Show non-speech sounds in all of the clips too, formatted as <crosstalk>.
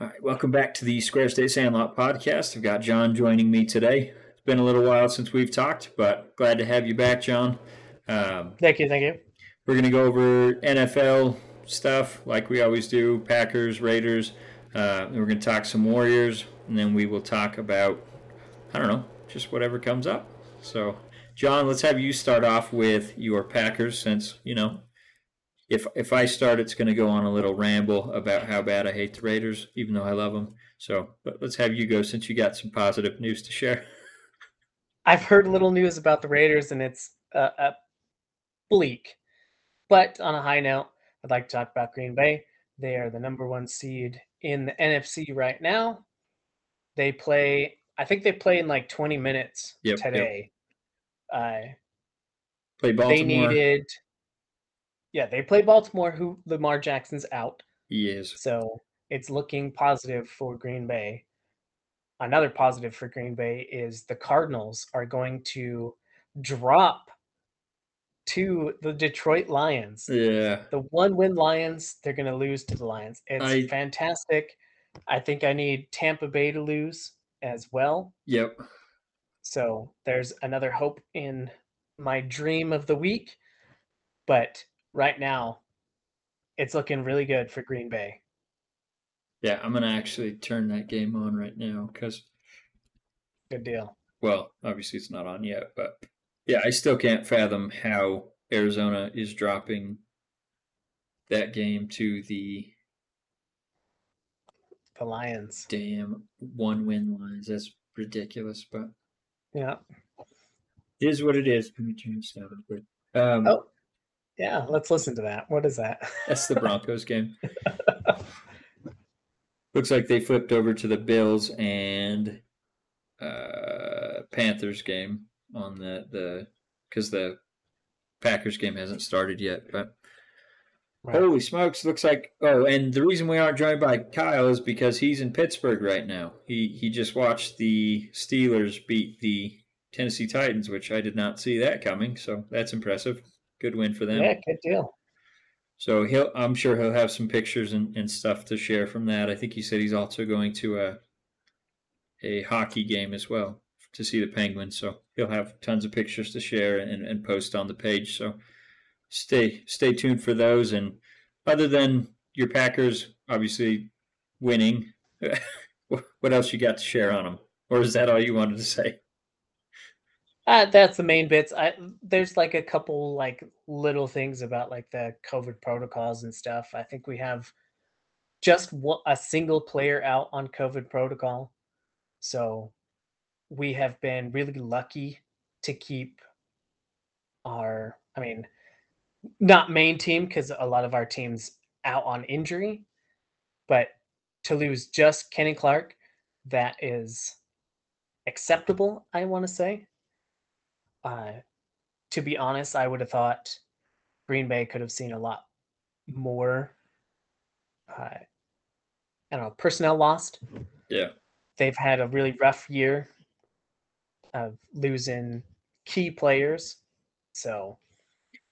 All right, welcome back to the Square State Sandlot podcast. I've got John joining me today. It's been a little while since we've talked, but glad to have you back, John. Um, thank you, thank you. We're going to go over NFL stuff like we always do Packers, Raiders. Uh, we're going to talk some Warriors, and then we will talk about, I don't know, just whatever comes up. So, John, let's have you start off with your Packers since, you know, if if I start, it's going to go on a little ramble about how bad I hate the Raiders, even though I love them. So, but let's have you go since you got some positive news to share. <laughs> I've heard little news about the Raiders, and it's uh, uh, bleak. But on a high note, I'd like to talk about Green Bay. They are the number one seed in the NFC right now. They play. I think they play in like 20 minutes yep, today. Yep. Uh, play Baltimore. They needed yeah, they play Baltimore, who Lamar Jackson's out. He is. So it's looking positive for Green Bay. Another positive for Green Bay is the Cardinals are going to drop to the Detroit Lions. Yeah. The one win Lions, they're going to lose to the Lions. It's I... fantastic. I think I need Tampa Bay to lose as well. Yep. So there's another hope in my dream of the week. But right now, it's looking really good for Green Bay. Yeah, I'm gonna actually turn that game on right now because. Good deal. Well, obviously it's not on yet, but yeah, I still can't fathom how Arizona is dropping that game to the the Lions. Damn, one win Lions. That's ridiculous, but yeah, it is what it is. Let me turn this down. Um, oh, yeah, let's listen to that. What is that? That's the Broncos <laughs> game. Looks like they flipped over to the Bills and uh, Panthers game on the the because the Packers game hasn't started yet. But right. holy smokes, looks like oh, and the reason we aren't joined by Kyle is because he's in Pittsburgh right now. He he just watched the Steelers beat the Tennessee Titans, which I did not see that coming. So that's impressive. Good win for them. Yeah, good deal. So he'll, I'm sure he'll have some pictures and, and stuff to share from that. I think he said he's also going to a a hockey game as well to see the Penguins. So he'll have tons of pictures to share and, and post on the page. So stay stay tuned for those. And other than your Packers, obviously winning, <laughs> what else you got to share on them? Or is that all you wanted to say? Uh, that's the main bits. I there's like a couple like little things about like the COVID protocols and stuff. I think we have just one, a single player out on COVID protocol, so we have been really lucky to keep our. I mean, not main team because a lot of our teams out on injury, but to lose just Kenny Clark, that is acceptable. I want to say uh, to be honest, I would have thought Green Bay could have seen a lot more. Uh, I don't know, personnel lost. Yeah, they've had a really rough year of losing key players. So,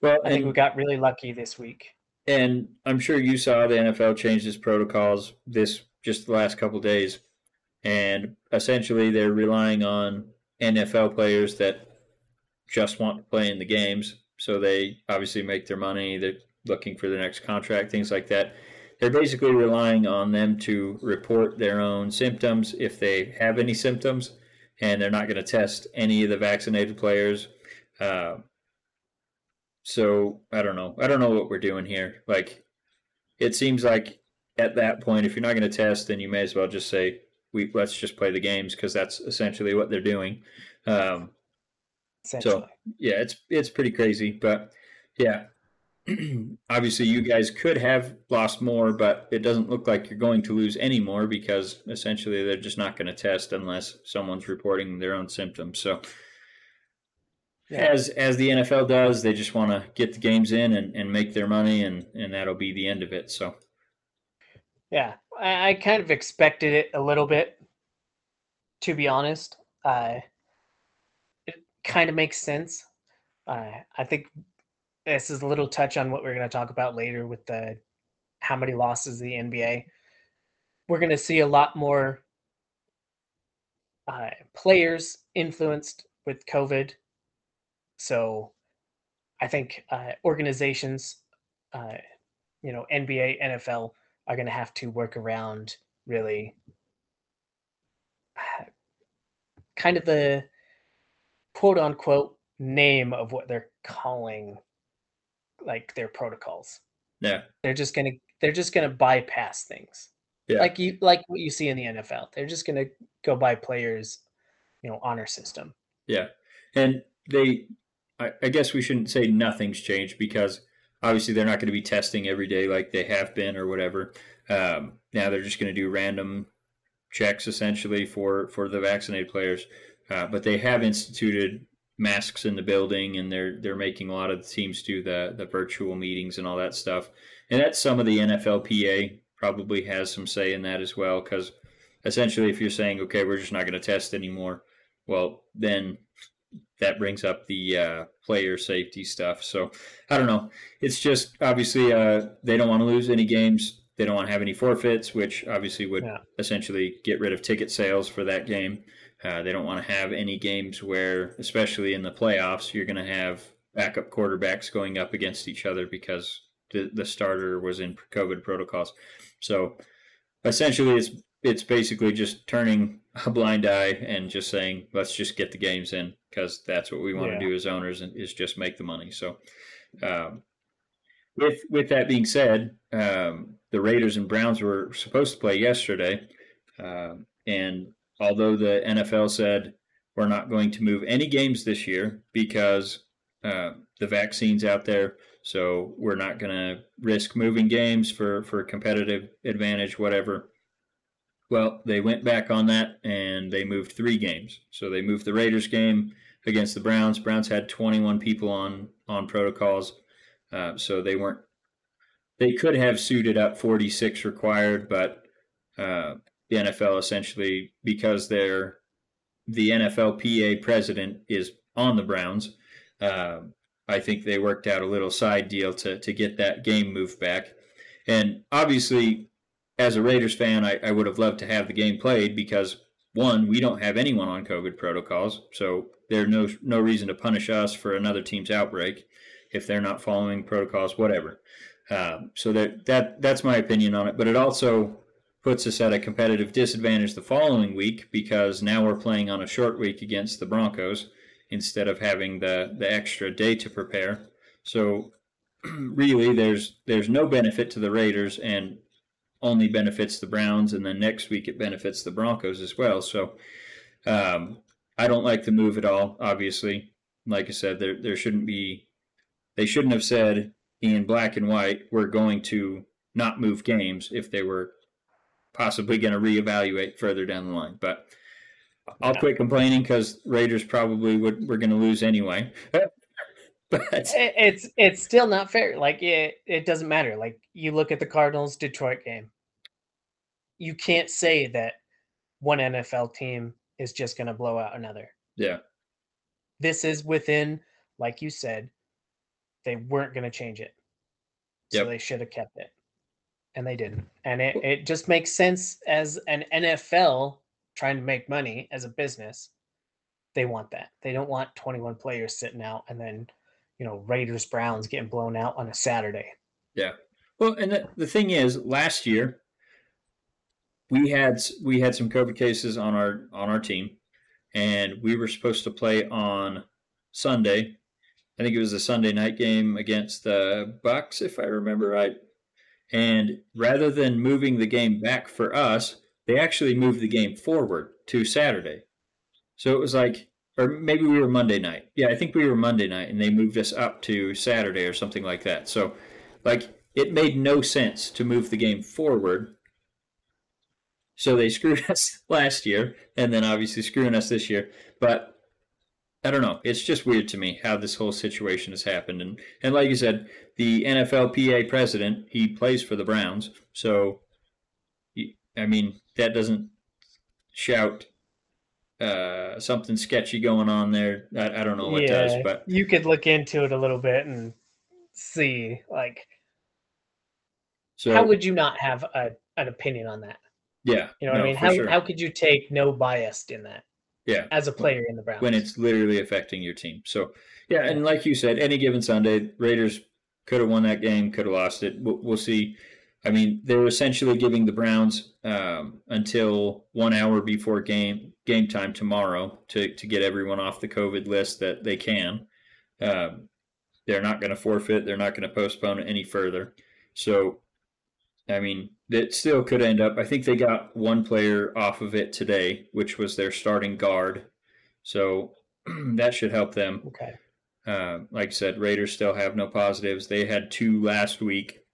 well, I think we got really lucky this week. And I'm sure you saw the NFL change its protocols this just the last couple days, and essentially they're relying on NFL players that just want to play in the games. So they obviously make their money. They're looking for the next contract, things like that. They're basically relying on them to report their own symptoms if they have any symptoms, and they're not going to test any of the vaccinated players. Uh, so I don't know. I don't know what we're doing here. Like, it seems like at that point, if you're not going to test, then you may as well just say, "We let's just play the games," because that's essentially what they're doing. Um, so yeah, it's it's pretty crazy, but yeah, <clears throat> obviously you guys could have lost more, but it doesn't look like you're going to lose any more because essentially they're just not going to test unless someone's reporting their own symptoms. So yeah. as as the NFL does, they just want to get the games in and, and make their money, and and that'll be the end of it. So yeah, I, I kind of expected it a little bit, to be honest. Uh, kind of makes sense. Uh, I think this is a little touch on what we're going to talk about later with the how many losses the NBA. we're going to see a lot more uh, players influenced with COVID. So I think uh, organizations, uh, you know, NBA, NFL are going to have to work around really kind of the quote unquote name of what they're calling like their protocols. Yeah. They're just going to they're just going to bypass things. Yeah. Like you like what you see in the NFL. They're just going to go by players, you know, honor system. Yeah. And they I, I guess we shouldn't say nothing's changed because obviously they're not going to be testing every day like they have been or whatever. Um, now they're just going to do random checks essentially for for the vaccinated players, uh, but they have instituted masks in the building and they're they're making a lot of the teams do the the virtual meetings and all that stuff. And that's some of the NFLPA probably has some say in that as well because essentially if you're saying okay we're just not going to test anymore, well then that brings up the uh, player safety stuff. So I don't know. It's just obviously uh, they don't want to lose any games. They don't want to have any forfeits, which obviously would Yeah. essentially get rid of ticket sales for that game. Uh, they don't want to have any games where, especially in the playoffs, you're going to have backup quarterbacks going up against each other because the, the starter was in COVID protocols. So essentially, it's it's basically just turning <laughs> a blind eye and just saying, let's just get the games in because that's what we want Yeah. to do as owners and is just make the money. So, um, with with that being said, um, the Raiders and Browns were supposed to play yesterday, um, and although the NFL said we're not going to move any games this year because uh, the vaccine's out there, so we're not going to risk moving games for for competitive advantage, whatever. Well, they went back on that and they moved three games. So they moved the Raiders game against the Browns. Browns had 21 people on on protocols, uh, so they weren't. They could have suited up 46 required, but uh, the NFL essentially because they're the NFLPA president is on the Browns. Uh, I think they worked out a little side deal to to get that game moved back, and obviously as a Raiders fan, I, I would have loved to have the game played because one, we don't have anyone on COVID protocols, so there's no no reason to punish us for another team's outbreak if they're not following protocols, whatever. Um, so that that that's my opinion on it. But it also puts us at a competitive disadvantage the following week because now we're playing on a short week against the Broncos instead of having the the extra day to prepare. So <clears throat> really, there's there's no benefit to the Raiders and only benefits the Browns, and then next week it benefits the Broncos as well. So um, I don't like the move at all. Obviously, like I said, there there shouldn't be. They shouldn't have said in black and white we're going to not move games if they were possibly going to reevaluate further down the line. But I'll Yeah. quit complaining because Raiders probably would we're going to lose anyway. <laughs> but it's it's still not fair. Like it it doesn't matter. Like you look at the Cardinals Detroit game. You can't say that one NFL team is just going to blow out another. yeah, This is within like you said they weren't going to change it. So Yep. they should have kept it. And they didn't. And it it just makes sense as an NFL trying to make money as a business. They want that. They don't want 21 players sitting out and then you know, Raiders Browns getting blown out on a Saturday. Yeah. Well, and the, the thing is, last year we had we had some COVID cases on our on our team, and we were supposed to play on Sunday. I think it was a Sunday night game against the Bucs, if I remember right. And rather than moving the game back for us, they actually moved the game forward to Saturday. So it was like, or maybe we were Monday night. Yeah, I think we were Monday night, and they moved us up to Saturday or something like that. So, like, it made no sense to move the game forward. So they screwed <laughs> us last year, and then obviously screwing us this year. But I don't know. It's just weird to me how this whole situation has happened. And and like you said, the NFLPA president he plays for the Browns, so I mean that doesn't shout uh, something sketchy going on there. I, I don't know what does, but you could look into it a little bit and see like so how would you not have a, an opinion on that? Yeah. You know what no, I mean? How sure. how could you take no bias in that yeah. as a player in the Browns? when it's literally affecting your team. So, yeah, and like you said, any given Sunday, Raiders could have won that game, could have lost it. We'll, we'll see. I mean, they're essentially giving the Browns um, until one hour before game game time tomorrow to to get everyone off the COVID list that they can. Um, they're not going to forfeit. They're not going to postpone it any further. So, I mean, that still could end up. I think they got one player off of it today, which was their starting guard. So <clears throat> that should help them. okay. Uh, like I said, Raiders still have no positives. They had two last week,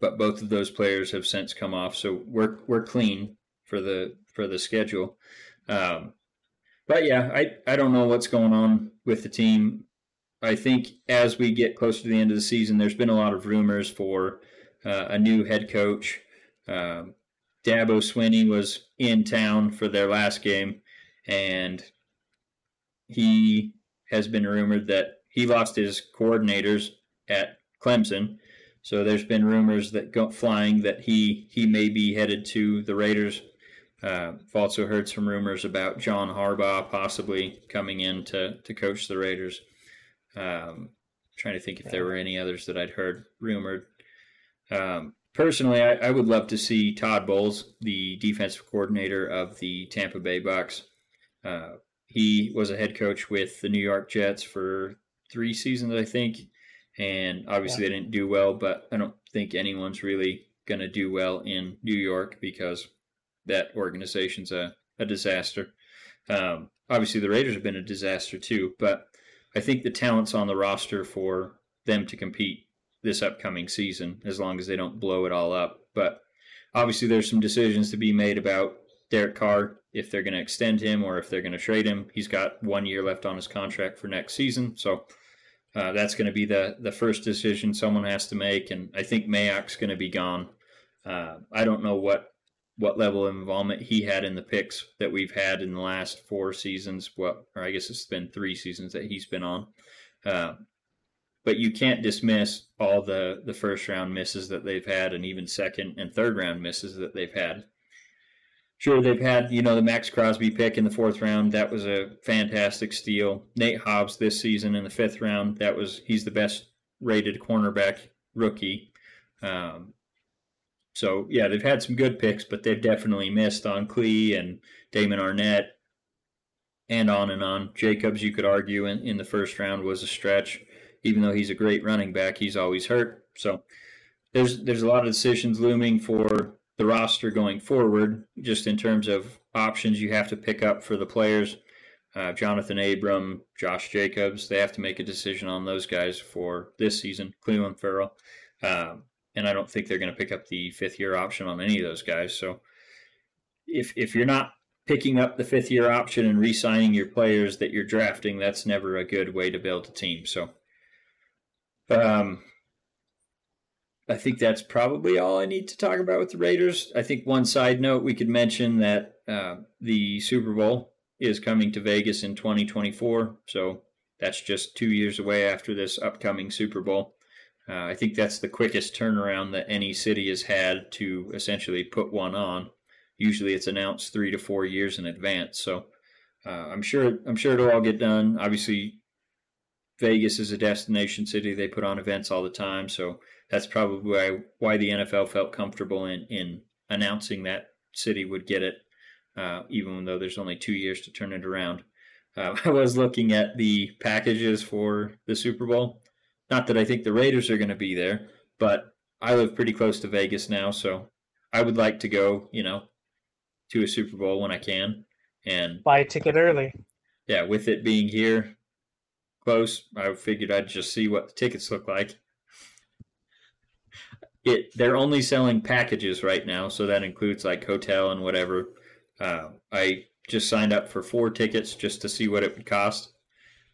but both of those players have since come off. So we're we're clean for the for the schedule. Um, but yeah, I I don't know what's going on with the team. I think as we get closer to the end of the season, there's been a lot of rumors for uh, a new head coach. Um, Dabo Swinney was in town for their last game, and he has been rumored that he lost his coordinators at Clemson. So there's been rumors that go flying that he he may be headed to the Raiders. Uh, I've also heard some rumors about John Harbaugh possibly coming in to, to coach the Raiders. Um, trying to think if there were any others that I'd heard rumored. Um, personally, I, I would love to see Todd Bowles, the defensive coordinator of the Tampa Bay Bucs. Uh, he was a head coach with the New York Jets for three seasons, I think, and obviously Yeah. they didn't do well. But I don't think anyone's really going to do well in New York because that organization's a, a disaster. Um, obviously, the Raiders have been a disaster too, but I think the talent's on the roster for them to compete this upcoming season as long as they don't blow it all up. But obviously, there's some decisions to be made about Derek Carr if they're going to extend him or if they're going to trade him. He's got one year left on his contract for next season, so uh, that's going to be the the first decision someone has to make. And I think Mayock's going to be gone. Uh, I don't know what what level of involvement he had in the picks that we've had in the last four seasons. What, or I guess it's been three seasons that he's been on. Uh, but you can't dismiss all the the first round misses that they've had, and even second and third round misses that they've had. Sure, they've had you know the Maxx Crosby pick in the fourth round. That was a fantastic steal. Nate Hobbs this season in the fifth round. That was he's the best rated cornerback rookie. Um, so yeah, they've had some good picks, but they've definitely missed on Clee and Damon Arnette, and on and on. Jacobs, you could argue in, in the first round was a stretch, even though he's a great running back. He's always hurt. So there's there's a lot of decisions looming for the roster going forward, just in terms of options you have to pick up for the players. Uh, Johnathan Abram, Josh Jacobs, they have to make a decision on those guys for this season. Cleveland Farrell. Um, and I don't think they're going to pick up the fifth year option on any of those guys. So if if you're not picking up the fifth year option and re-signing your players that you're drafting, that's never a good way to build a team. So um, I think that's probably all I need to talk about with the Raiders. I think one side note we could mention that uh, the Super Bowl is coming to Vegas in 2024. So that's just two years away after this upcoming Super Bowl. Uh, I think that's the quickest turnaround that any city has had to essentially put one on. Usually, it's announced three to four years in advance. So uh, I'm sure I'm sure it'll all get done. Obviously, Vegas is a destination city; they put on events all the time. So that's probably why, why the NFL felt comfortable in in announcing that city would get it, uh, even though there's only two years to turn it around. Uh, <laughs> I was looking at the packages for the Super Bowl. Not that I think the Raiders are going to be there, but I live pretty close to Vegas now, so I would like to go, you know, to a Super Bowl when I can. And Buy a ticket early. yeah, with it being here close, I figured I'd just see what the tickets look like. It they're only selling packages right now, so that includes like hotel and whatever. Uh, I just signed up for four tickets just to see what it would cost.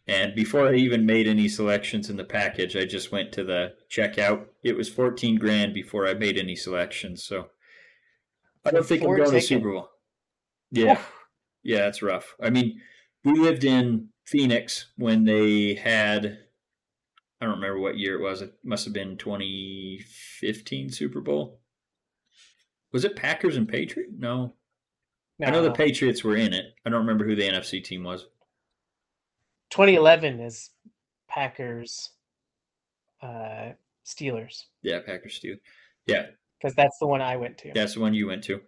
And before I even made any selections in the package, I just went to the checkout. It was 14 grand before I made any selections. So I don't think I'm going to tickets. Super Bowl. Yeah. Yeah, that's rough. I mean, we lived in Phoenix when they had I don't remember what year it was. It must have been 2015 Super Bowl. Was it Packers and Patriots? No. No, I know the Patriots were in it. I don't remember who the NFC team was. 2011 is Packers, uh, Steelers, Yeah, Packers Steelers. Yeah, because that's the one I went to. that's the one you went to.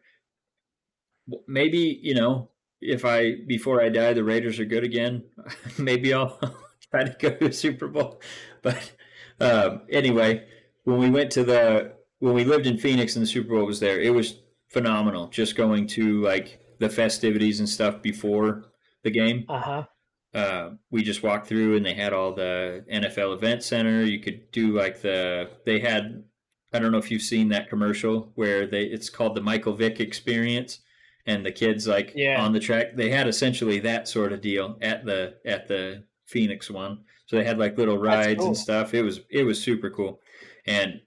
Maybe you know if I before I die the Raiders are good again. <laughs> Maybe I'll <laughs> try to go to a Super Bowl. <laughs> But um, anyway, when we went to the when we lived in Phoenix and the Super Bowl was there, it was phenomenal. Just going to like the festivities and stuff before the game. Uh huh. uh, we just walked through and they had all the NFL event center. You could do like the they had I don't know if you've seen that commercial where they it's called the Michael Vick experience and the kids like Yeah. on the track. They had essentially that sort of deal at the at the Phoenix one. So they had like little rides cool. and stuff. It was it was super cool. And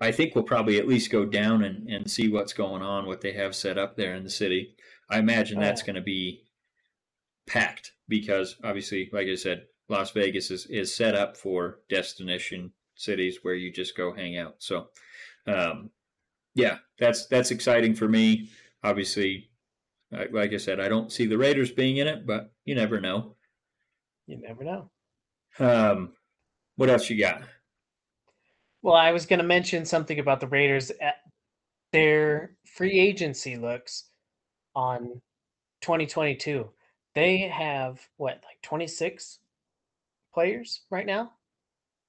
I think we'll probably at least go down and, and see what's going on, what they have set up there in the city. I imagine Oh, that's going to be packed because obviously, like I said, Las Vegas is, is set up for destination cities where you just go hang out. So, um, yeah, that's that's exciting for me. Obviously, like like I said, I don't see the Raiders being in it, but you never know. You never know. Um, what else you got? Well, I was going to mention something about the Raiders. At their free agency looks on 2022. They have what, like 26 players right now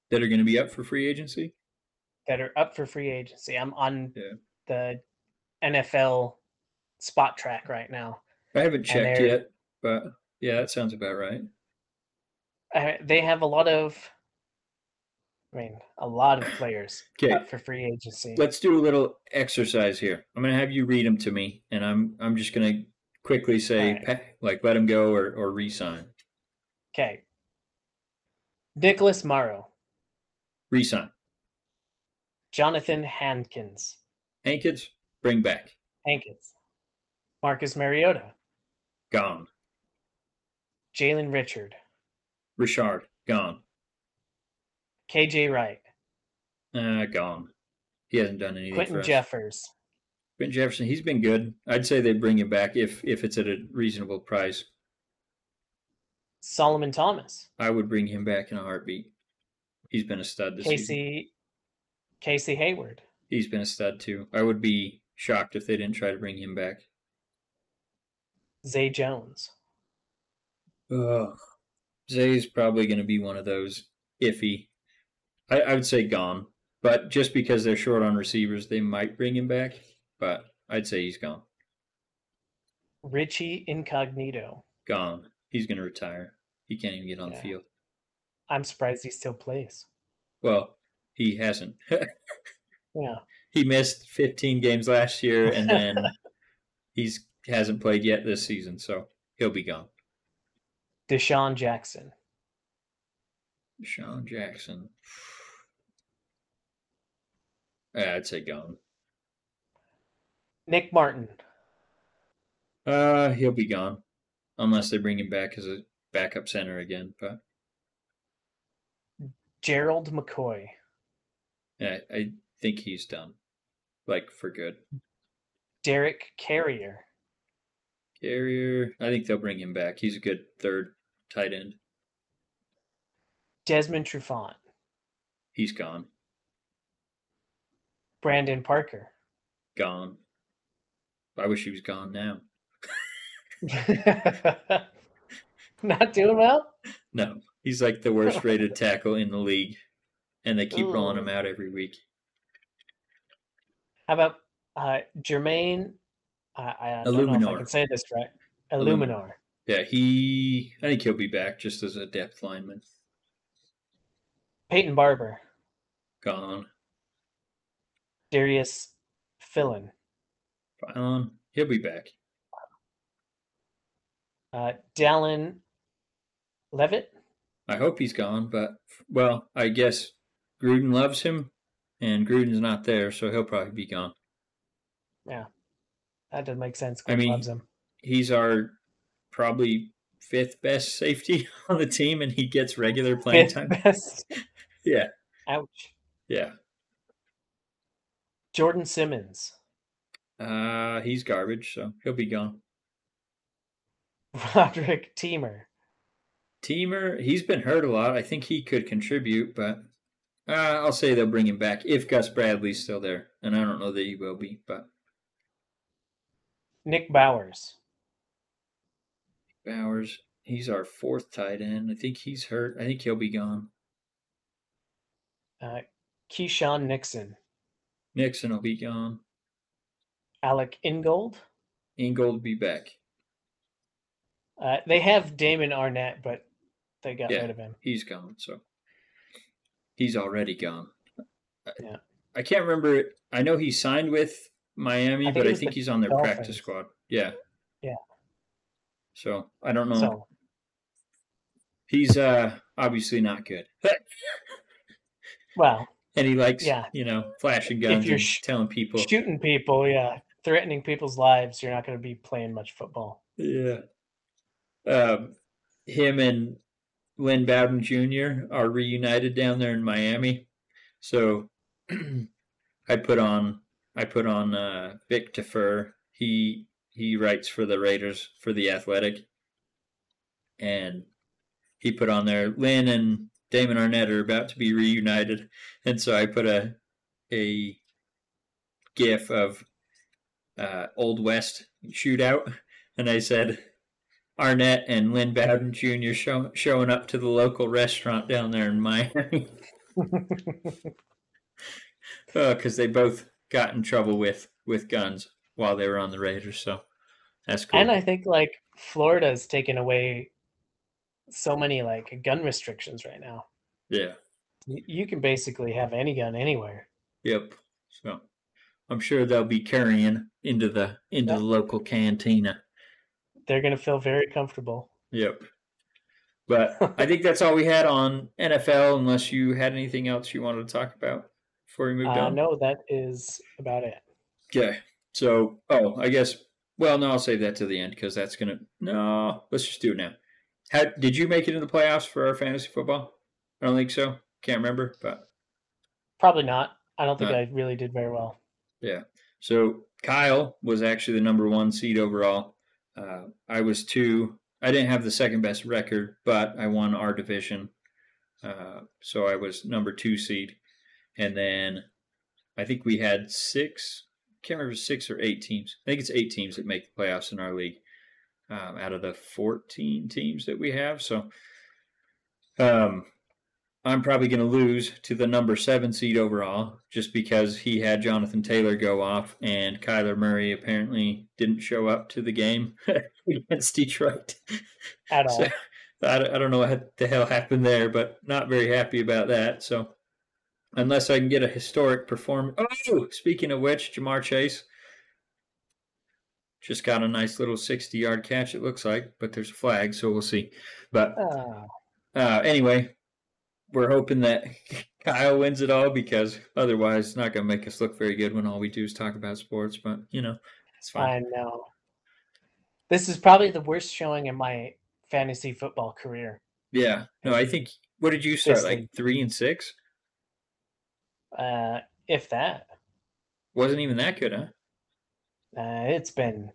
That are going to be up for free agency? that are up for free agency. I'm on Yeah. the NFL Spotrac right now. I haven't checked yet, but yeah, that sounds about right. Uh, they have a lot of, I mean, a lot of players <sighs> Okay. for free agency. let's do a little exercise here. I'm going to have you read them to me, and I'm I'm just going to quickly say Alright. pa- like let them go or or resign. Okay. Nicholas Morrow, Resign. Johnathan Hankins, Hankins, bring back. Hankins, Marcus Mariota, Gone. Jalen Richard, Richard, gone. KJ Wright, Uh, gone. He hasn't done anything Quentin. Jeffers, Quinton Jefferson, he's been good. I'd say they'd bring him back if if it's at a reasonable price. Solomon Thomas, I would bring him back in a heartbeat. He's been a stud this season. Casey Casey Hayward, He's been a stud too. I would be shocked if they didn't try to bring him back. Zay Jones, Ugh. Zay's probably going to be one of those iffy. I, I would say gone, but just because they're short on receivers, they might bring him back. But I'd say he's gone. Richie Incognito. Gone. He's going to retire. He can't even get on the field. I'm surprised he still plays. Well, he hasn't. <laughs> Yeah. he missed 15 games last year, and then <laughs> he's hasn't played yet this season, so he'll be gone. DeSean Jackson, Sean Jackson. <sighs> Yeah, I'd say gone. Nick Martin, Uh, he'll be gone unless they bring him back as a backup center again. But Gerald McCoy, yeah, I think he's done, like for good. Derek Carrier, Carrier, I think they'll bring him back. He's a good third tight end. Desmond Trufant, He's gone, Brandon Parker. gone. I wish he was gone now. <laughs> Not doing well? No, he's like the worst <laughs> rated tackle in the league, and they keep rolling him out every week. How about uh, Jermaine? I, I don't know if I can say this right. Eluemunor. Yeah, he. I think he'll be back just as a depth lineman. Peyton Barber. Gone. Darius Philon. Philon, he'll be back. Uh, Dallin Leavitt. I hope he's gone, but well, I guess Gruden loves him, and Gruden's not there, so he'll probably be gone. That doesn't make sense. I mean, loves him. He's our probably fifth best safety <laughs> on the team, and he gets regular playing Fifth time. best. <laughs> Yeah, Ouch. yeah. Jordan Simmons. Uh, he's garbage, so he'll be gone. <laughs> Roderic Teamer. Teamer, he's been hurt a lot. I think he could contribute, but uh, I'll say they'll bring him back if Gus Bradley's still there, and I don't know that he will be. But Nick Bowers. Bowers, he's our fourth tight end. I think he's hurt. I think he'll be gone. Uh, Keisean Nixon. Nixon will be gone. Alec Ingold. Ingold will be back. Uh, they have Damon Arnette, but they got Yeah. rid of him. He's gone, so he's already gone. Yeah. I can't remember. I know he signed with Miami, I but I think he's on their Dolphins. practice squad. Yeah. Yeah. So I don't know. So He's uh obviously not good. <laughs> well, and he likes Yeah. you know, flashing guns if you're and sh- telling people shooting people, yeah, threatening people's lives, you're not going to be playing much football. Yeah. Um, him and Lynn Bowden Jr. are reunited down there in Miami. So <clears throat> I put on I put on uh, Vic Tafur. He he writes for the Raiders for the Athletic, and he put on there Lynn and Damon Arnette are about to be reunited, and so I put a a gif of uh, Old West shootout, and I said Arnette and Lynn Bowden Jr. Show, showing up to the local restaurant down there in Miami <laughs> because they both got in trouble with with guns while they were on the Raiders. So that's cool. And I think like Florida's taken away so many like gun restrictions right now. yeah. You can basically have any gun anywhere. Yep. So I'm sure they'll be carrying into the into Yep. the local cantina. They're going to feel very comfortable. Yep. But <laughs> I think that's all we had on NFL, unless you had anything else you wanted to talk about before we moved Uh, on. no, that is about it. Okay. So, oh, I guess. Well, no, I'll save that to the end because that's gonna. No, let's just do it now. How did you make it in the playoffs for our fantasy football? I don't think so. Can't remember, but Probably not. I don't think No. I really did very well. yeah. So Kyle was actually the number one seed overall. Uh, I was two. I didn't have the second best record, but I won our division. Uh, so I was number two seed, and then I think we had six. Can't remember six or eight teams. I think it's eight teams that make the playoffs in our league um, out of the fourteen teams that we have. So, um, I'm probably going to lose to the number seven seed overall, just because he had Jonathan Taylor go off, and Kyler Murray apparently didn't show up to the game <laughs> against Detroit. At all. So, I, I don't know what the hell happened there, but not very happy about that. So, unless I can get a historic performance. Oh, speaking of which, Ja'Marr Chase just got a nice little 60 yard catch, it looks like, but there's a flag, so we'll see. But Ah, uh, anyway, we're hoping that <laughs> Kyle wins it all because otherwise it's not going to make us look very good when all we do is talk about sports. But, you know, it's fine. I know. This is probably the worst showing in my fantasy football career. Yeah. No, I think, what did you start? Like three and six? Uh, if that, Wasn't even that good, huh? uh, it's been.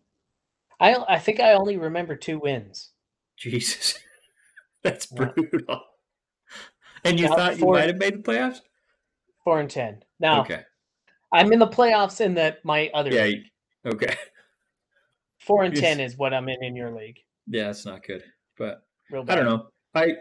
I I think I only remember two wins. Jesus. <laughs> That's Yeah. brutal. And you thought you might have made the playoffs? Four and ten. Now Okay. I'm in the playoffs in that my other Yeah. league. Okay. Four and Yes. ten is what I'm in in your league. Yeah, it's not good. But Real I don't know. I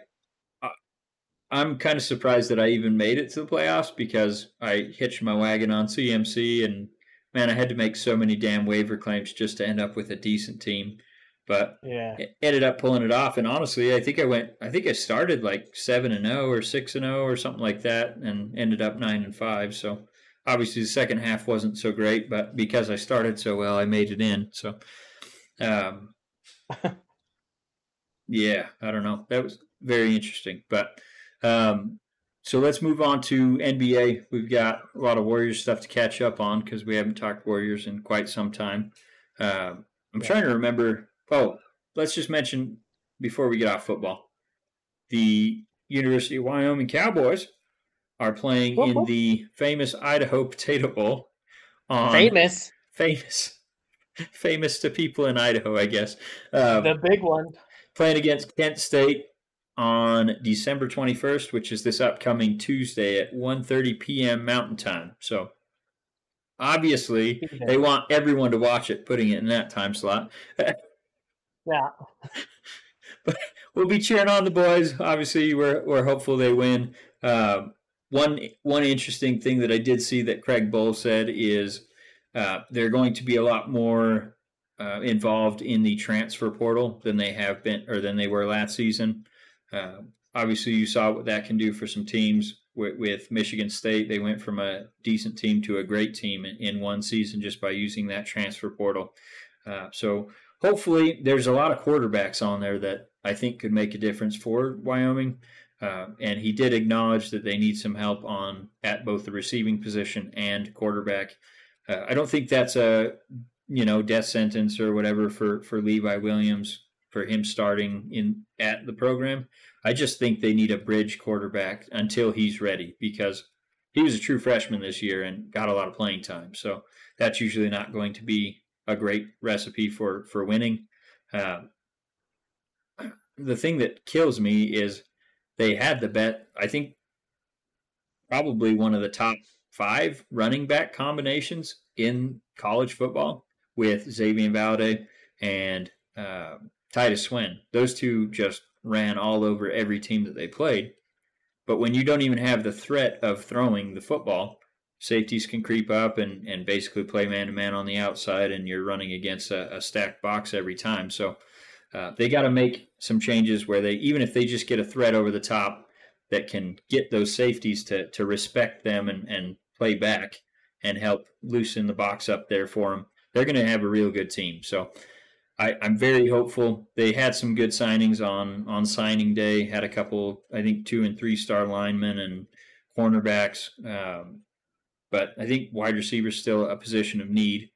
I'm kind of surprised that I even made it to the playoffs because I hitched my wagon on CMC and man, I had to make so many damn waiver claims just to end up with a decent team. But Yeah. ended up pulling it off. And honestly, I think I went. I think I started like seven and zero or six and zero or something like that, and ended up nine and five. So obviously the second half wasn't so great, but because I started so well, I made it in. So, um, <laughs> yeah, I don't know. That was very interesting. But um, so let's move on to NBA. We've got a lot of Warriors stuff to catch up on because we haven't talked Warriors in quite some time. Um, I'm Yeah. trying to remember. Oh, let's just mention before we get off football, the University of Wyoming Cowboys are playing in the famous Idaho Potato Bowl. On Famous. famous <laughs> famous to people in Idaho, I guess. Um, the big one. Playing against Kent State on December 21st, which is this upcoming Tuesday at 1:30 p.m. Mountain Time. So obviously they want everyone to watch it, putting it in that time slot. <laughs> yeah. <laughs> but we'll be cheering on the boys. Obviously, we're we're hopeful they win. Um, one one interesting thing that I did see that Craig Bohl said is uh, they're going to be a lot more uh, involved in the transfer portal than they have been or than they were last season. Uh, obviously, you saw what that can do for some teams. With, with, Michigan State, they went from a decent team to a great team in, in one season just by using that transfer portal. Uh, so hopefully, there's a lot of quarterbacks on there that I think could make a difference for Wyoming. Uh, and he did acknowledge that they need some help on at both the receiving position and quarterback. Uh, I don't think that's a you know death sentence or whatever for for Levi Williams for him starting in at the program. I just think they need a bridge quarterback until he's ready because he was a true freshman this year and got a lot of playing time. So that's usually not going to be a great recipe for for winning. Uh, the thing that kills me is they had the bet. I think probably one of the top five running back combinations in college football with Xavier Valde and uh, Titus Swen. Those two just ran all over every team that they played. But when you don't even have the threat of throwing the football, safeties can creep up and, and basically play man to man on the outside, and you're running against a, a stacked box every time. So uh, they got to make some changes where they, even if they just get a threat over the top that can get those safeties to, to respect them and, and play back and help loosen the box up there for them, they're going to have a real good team. So I, am very hopeful. They had some good signings on on signing day. Had a couple, I think, two and three star linemen and cornerbacks. Um, but I think wide receiver is still a position of need.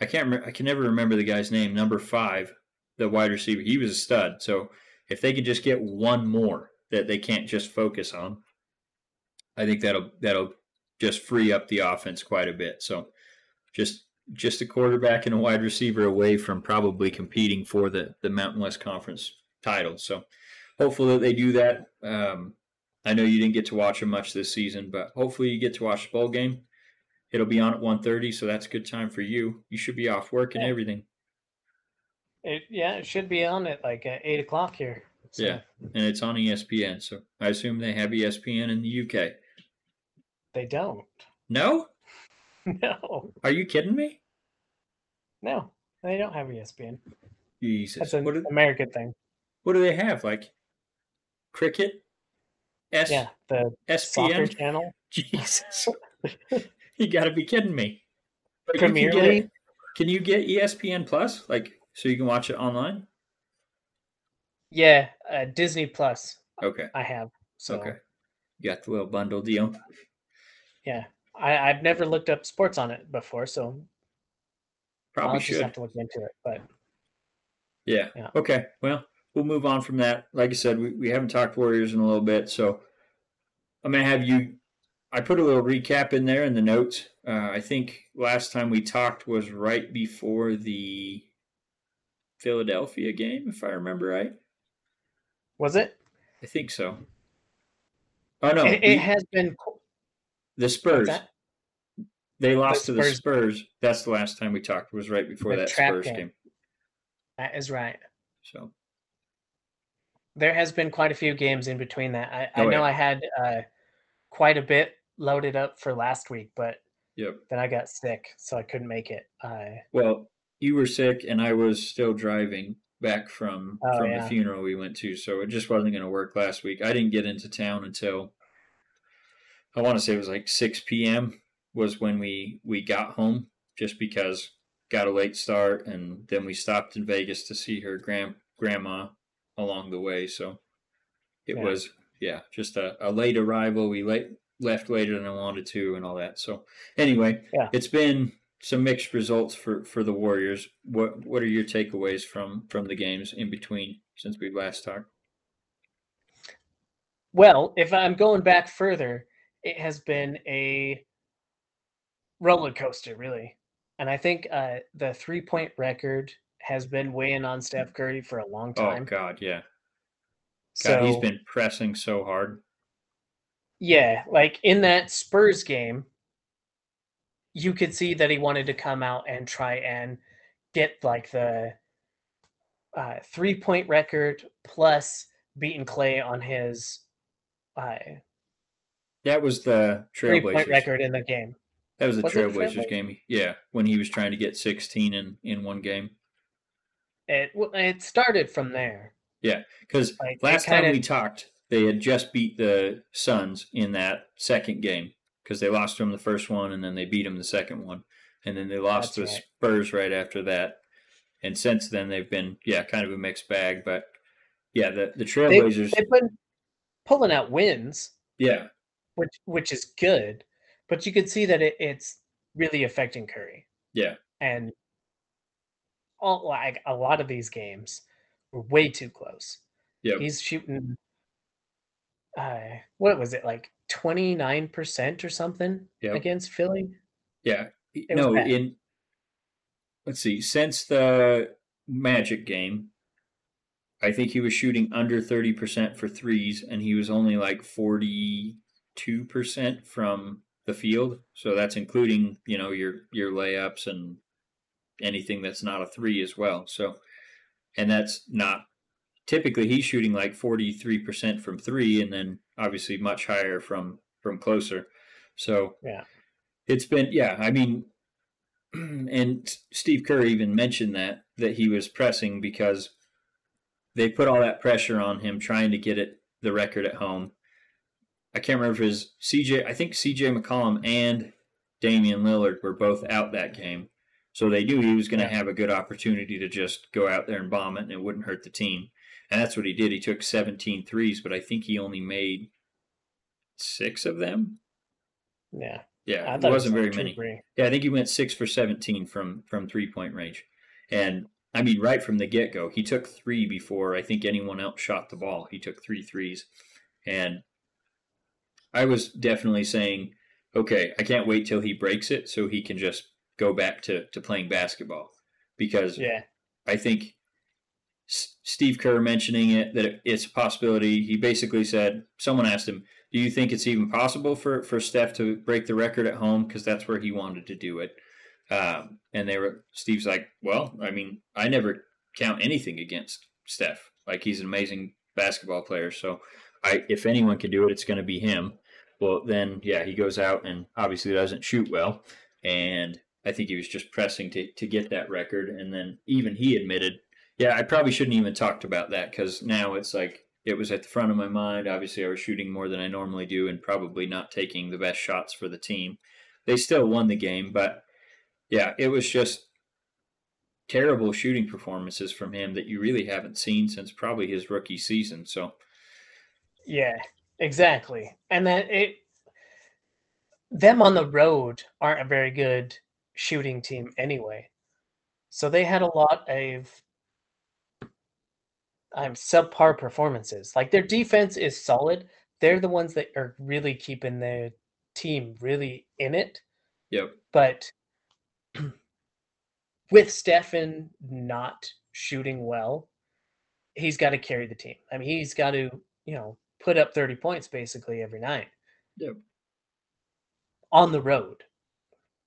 I can't. Remember, I can never remember the guy's name. Number five, the wide receiver. He was a stud. So if they could just get one more that they can't just focus on, I think that'll that'll just free up the offense quite a bit. So just just a quarterback and a wide receiver away from probably competing for the the Mountain West Conference title. So hopefully that they do that. Um, I know you didn't get to watch them much this season, but hopefully you get to watch the bowl game. It'll be on at 1.30, so that's a good time for you. You should be off work and yeah. everything. It, yeah, it should be on at like at 8 o'clock here. So. Yeah, and it's on ESPN, so I assume they have ESPN in the UK. They don't. No? <laughs> No. Are you kidding me? No, they don't have ESPN. Jesus. That's an do, American thing. What do they have? Like cricket? S- yeah, the SPN channel. <laughs> Jesus. you got to be kidding me. But Premier can League? can you get ESPN Plus? Like, so you can watch it online? Yeah, uh, Disney Plus. Okay. I have. So. Okay. You got the little bundle deal. Yeah, I, I've never looked up sports on it before, so probably I'll should have to look into it. But yeah. yeah. Okay. Well, we'll move on from that. Like I said, we, we haven't talked Warriors in a little bit, so I'm gonna have you. I put a little recap in there in the notes. Uh, I think last time we talked was right before the Philadelphia game, if I remember right. Was it? I think so. Oh no, it, it has been the Spurs. They lost the to the Spurs. That's the last time we talked. Was right before the that Spurs game. game. That is right. So there has been quite a few games in between that. I, oh, I know yeah. I had uh, quite a bit loaded up for last week, but yep. then I got sick, so I couldn't make it. I well, you were sick, and I was still driving back from oh, from yeah. the funeral we went to, so it just wasn't going to work last week. I didn't get into town until I want to say it was like 6 p.m. was when we we got home, just because got a late start, and then we stopped in Vegas to see her grand grandma along the way. So it yeah. was yeah, just a, a late arrival. We late left later than I wanted to, and all that. So anyway, yeah. it's been some mixed results for for the Warriors. What what are your takeaways from from the games in between since we last talked? Well, if I'm going back further, it has been a roller coaster, really. and I think uh, the three point record has been weighing on Steph Curry for a long time. Oh. God, yeah. so he's been pressing so hard. yeah, like in that Spurs game, you could see that he wanted to come out and try and get like the uh, three point record plus beating Klay on his uh, That was the three point Trailblazers. record in the game. That was the Was Trailblazers Trailblazers? game. Yeah, when he was trying to get 16 in in one game. It it started from there. Yeah, because Like, last time kinda- we talked, they had just beat the Suns in that second game because they lost to them the first one and then they beat them the second one, and then they lost That's to right. Spurs right after that. And since then, they've been yeah, kind of a mixed bag. But yeah, the the They, Trailblazers, they've been pulling out wins, yeah, which which is good, but you could see that it, it's really affecting Curry. yeah, and all like a lot of these games were way too close. Yeah, He's shooting uh what was it like 29% or something Yep. against Philly? yeah. was no, in let's see, since the Magic game, I think he was shooting under 30% for threes, and he was only like 42% from the field. So that's including, you know, your your layups and anything that's not a three as well. So, and that's not typically he's shooting like 43% from three, and then obviously much higher from from closer. So Yeah. it's been yeah. I mean, <clears throat> and Steve Kerr even mentioned that that he was pressing because they put all that pressure on him trying to get it the record at home. I can't remember if it was CJ. I think CJ McCollum and Damian Lillard were both out that game, so they knew he was going to have a good opportunity to just go out there and bomb it, and it wouldn't hurt the team. And that's what he did. He took 17 threes, but I think he only made six of them. Yeah. Yeah, it wasn't was very many. three. Yeah, I think he went six for seventeen from from three point range, and I mean right from the get go, he took three before I think anyone else shot the ball. He took three threes, and I was definitely saying, okay, I can't wait till he breaks it so he can just go back to to playing basketball because Yeah. I think S- Steve Kerr mentioning it that it- it's a possibility. He basically said someone asked him, "Do you think it's even possible for for Steph to break the record at home? Because that's where he wanted to do it." Um, and they were Steve's like, "Well, I mean, I never count anything against Steph. Like he's an amazing basketball player. So, I if anyone can do it, it's going to be him." Well, then yeah, he goes out and obviously doesn't shoot well, and I think he was just pressing to to get that record. And then even he admitted yeah, I probably shouldn't even talked about that because now it's like it was at the front of my mind. Obviously, I was shooting more than I normally do and probably not taking the best shots for the team. They still won the game, but yeah, it was just terrible shooting performances from him that you really haven't seen since probably his rookie season. So, Yeah, exactly. And that it them on the road aren't a very good shooting team anyway. So they had a lot of um, subpar performances. Like their defense is solid. They're the ones that are really keeping their team really in it. yep, But <clears throat> with Stefan not shooting well, he's got to carry the team. I mean, he's got to, you know, put up 30 points basically every night. Yep. On the road.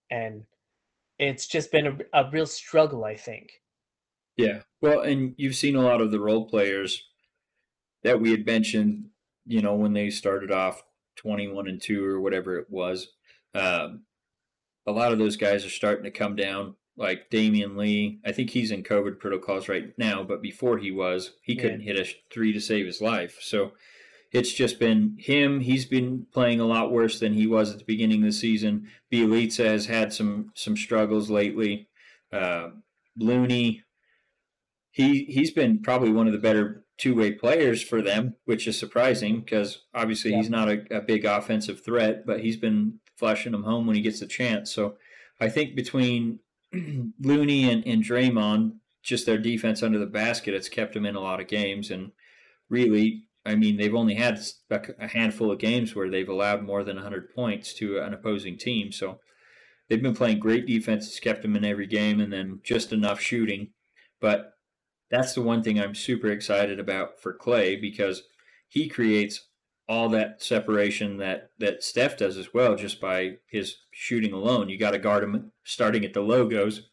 And it's just been a, a real struggle, I think. yeah. Well, and you've seen a lot of the role players that we had mentioned, you know, when they started off 21 and 2 or whatever it was. Um, a lot of those guys are starting to come down. Like Damion Lee, I think he's in COVID protocols right now, but before he was, he Yeah. couldn't hit a three to save his life. So it's just been him. He's been playing a lot worse than he was at the beginning of the season. Bjelica has had some some struggles lately. Uh, Looney, he he's been probably one of the better two way players for them, which is surprising because obviously Yeah. he's not a, a big offensive threat, but he's been flashing them home when he gets a chance. So I think between <clears throat> Looney and, and Draymond, just their defense under the basket, it's kept them in a lot of games. And really, I mean, they've only had a, handful of games where they've allowed more than 100 points to an opposing team. So they've been playing great defense. It's kept them in every game, and then just enough shooting. But that's the one thing I'm super excited about for Klay because he creates all that separation that that Steph does as well, just by his shooting alone. You got to guard him starting at the logos,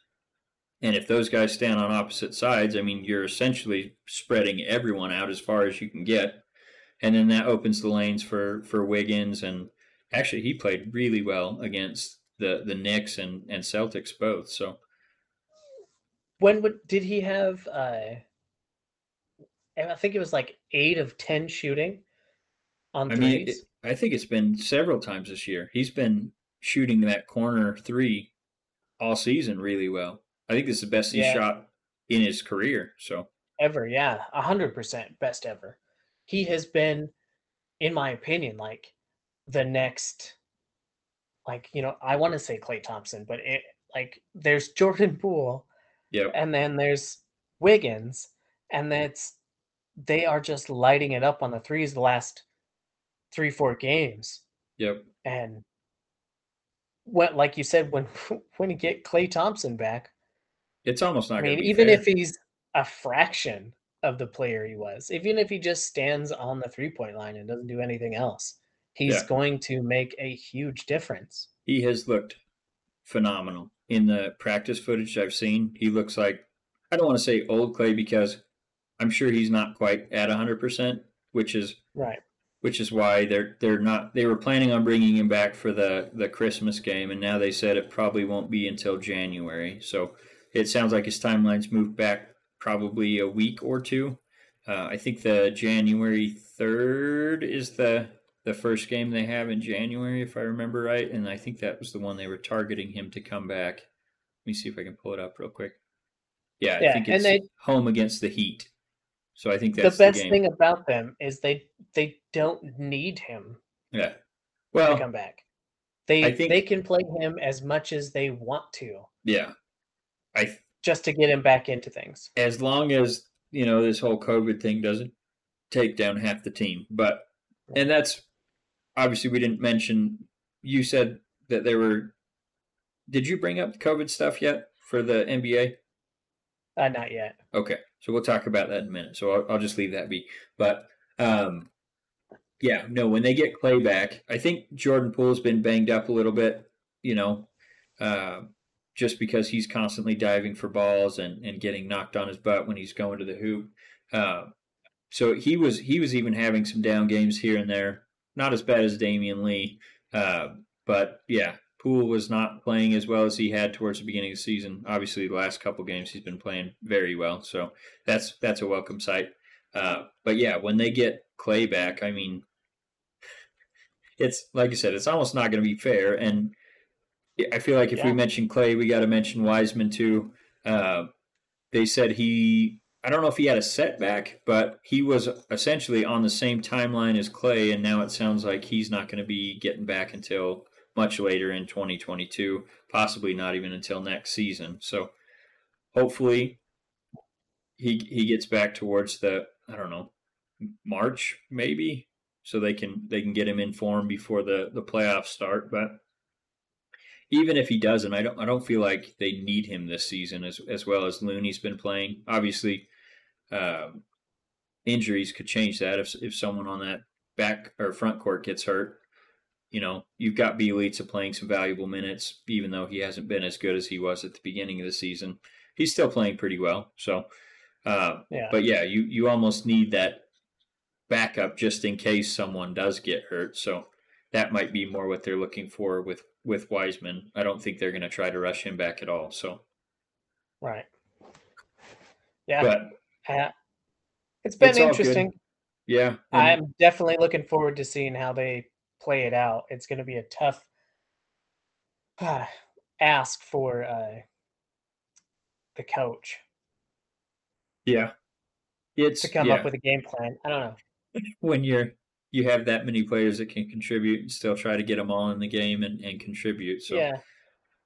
and if those guys stand on opposite sides, I mean, you're essentially spreading everyone out as far as you can get, and then that opens the lanes for for Wiggins. And actually, he played really well against the the Knicks and and Celtics both. So when would, did he have? Uh, I think it was like eight of ten shooting on I mean, it, I think it's been several times this year. He's been shooting that corner three all season really well. I think this is the best he's yeah. shot in his career. So ever, yeah, a hundred percent best ever. He has been, in my opinion, like the next, like you know, I want to say Klay Thompson, but it like there's <laughs> Jordan Poole, yeah, and then there's Wiggins, and that's they are just lighting it up on the threes the last three, four games. Yep. And what, like you said, when <laughs> when you get Klay Thompson back, it's almost not. I mean, even fair. if he's a fraction of the player he was, even if he just stands on the three point line and doesn't do anything else, he's yeah. going to make a huge difference. He has looked phenomenal in the practice footage I've seen. He looks like I don't want to say old Klay because I'm sure he's not quite at 100%, which is right which is why they're they're not they were planning on bringing him back for the the Christmas game, and now they said it probably won't be until January. So it sounds like his timeline's moved back probably a week or two. Uh, I think the January third is the the first game they have in January, if I remember right, and I think that was the one they were targeting him to come back. Let me see if I can pull it up real quick. Yeah, yeah I think it's they, home against the Heat. So I think that's the best the thing about them is they they don't need him. Yeah. Well, to come back. They think, they can play him as much as they want to. Yeah. I just to get him back into things. As long as, you know, this whole COVID thing doesn't take down half the team. But and that's obviously we didn't mention you said that there were did you bring up the COVID stuff yet for the NBA? Uh, not yet. Okay. So we'll talk about that in a minute. So I'll, I'll just leave that be. But um, yeah, no, when they get Klay back, I think Jordan Poole's been banged up a little bit, you know, uh, just because he's constantly diving for balls and, and getting knocked on his butt when he's going to the hoop. Uh, so he was he was even having some down games here and there. Not as bad as Damion Lee, uh, but yeah, Poole was not playing as well as he had towards the beginning of the season. Obviously, the last couple games he's been playing very well, so that's that's a welcome sight. Uh, but yeah, when they get Klay back, I mean, it's like I said, it's almost not going to be fair. And I feel like if yeah. we mention Klay, we got to mention Wiseman too. Uh, they said he, I don't know if he had a setback, but he was essentially on the same timeline as Klay, and now it sounds like he's not going to be getting back until much later in 2022, possibly not even until next season. So hopefully he he gets back towards the I don't know March maybe so they can they can get him in form before the the playoffs start but even if he doesn't I don't I don't feel like they need him this season as as well as Looney's been playing obviously um, injuries could change that if if someone on that back or front court gets hurt you know, you've got Bjelica playing some valuable minutes, even though he hasn't been as good as he was at the beginning of the season. He's still playing pretty well. So, uh, yeah. but yeah, you you almost need that backup just in case someone does get hurt. So that might be more what they're looking for with with Wiseman. I don't think they're going to try to rush him back at all. So, right. Yeah. But uh, it's been it's interesting. Yeah. I'm definitely looking forward to seeing how they play it out. It's going to be a tough uh, <sighs> ask for uh, the coach. Yeah, it's to come yeah. up with a game plan. I don't know <laughs> when you're you have that many players that can contribute and still try to get them all in the game and, and contribute. So yeah,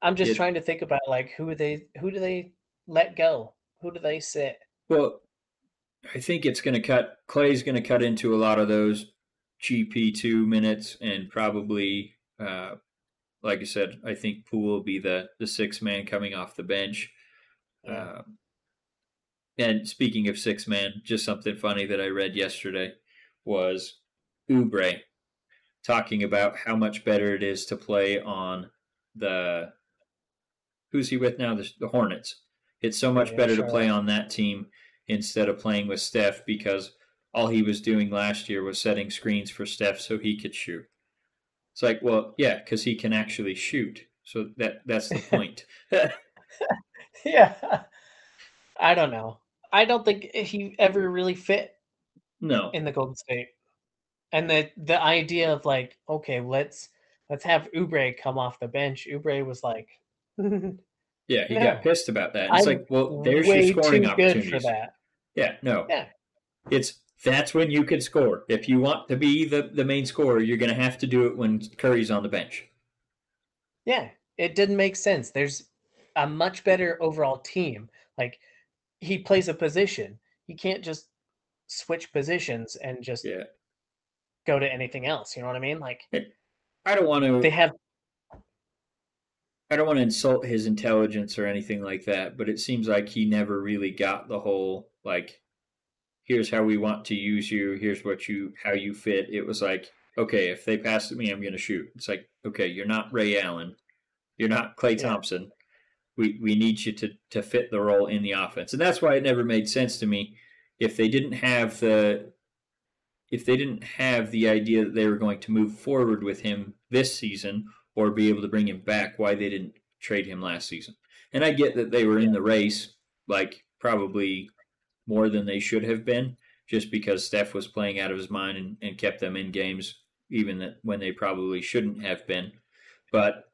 I'm just it, trying to think about like who they who do they let go? Who do they sit? Well, I think it's going to cut. Klay's going to cut into a lot of those GP2 minutes and probably uh, like I said, I think Poole will be the the six man coming off the bench. Yeah. Um, and speaking of six man, just something funny that I read yesterday was Oubre talking about how much better it is to play on the who's he with now? The, the Hornets. It's so much Yeah, better to play on that team instead of playing with Steph because all he was doing last year was setting screens for Steph so he could shoot. It's like, well, yeah, because he can actually shoot. So that that's the point. <laughs> <laughs> yeah. I don't know. I don't think he ever really fit no, in the Golden State. And the the idea of like, okay, let's let's have Oubre come off the bench. Oubre was like, <laughs> yeah, he no. got pissed about that. It's I'm like, well, there's way your scoring too good opportunities. for that. Yeah, no, Yeah. it's that's when you can score. If you want to be the the main scorer, you're going to have to do it when Curry's on the bench. Yeah, it didn't make sense. There's a much better overall team. Like he plays a position. He can't just switch positions and just Yeah, go to anything else. You know what I mean? Like I don't want to. they have I don't want to insult his intelligence or anything like that, but it seems like he never really got the whole like here's how we want to use you, here's what you how you fit. It was like, okay, if they pass it me, I'm going to shoot. It's like, okay, you're not Ray Allen. You're not Klay Yeah. Thompson. We we need you to to fit the role in the offense. And that's why it never made sense to me if they didn't have the if they didn't have the idea that they were going to move forward with him this season or be able to bring him back, why they didn't trade him last season. And I get that they were in the race, like probably more than they should have been, just because Steph was playing out of his mind and, and kept them in games, even that when they probably shouldn't have been. But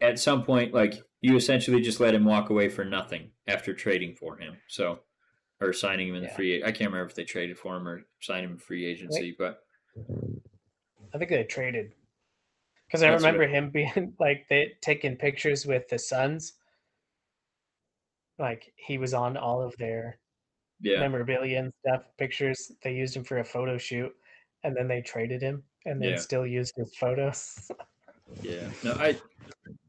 at some point, like you essentially just let him walk away for nothing after trading for him. So, or signing him in the free. I can't remember if they traded for him or signed him in free agency, but I think they traded. Because I remember right. him <laughs> being like they taking pictures with the Suns. Like he was on all of their yeah, memorabilia and stuff, pictures. They used him for a photo shoot and then they traded him and then Yeah. still used his photos. <laughs> yeah. No, I,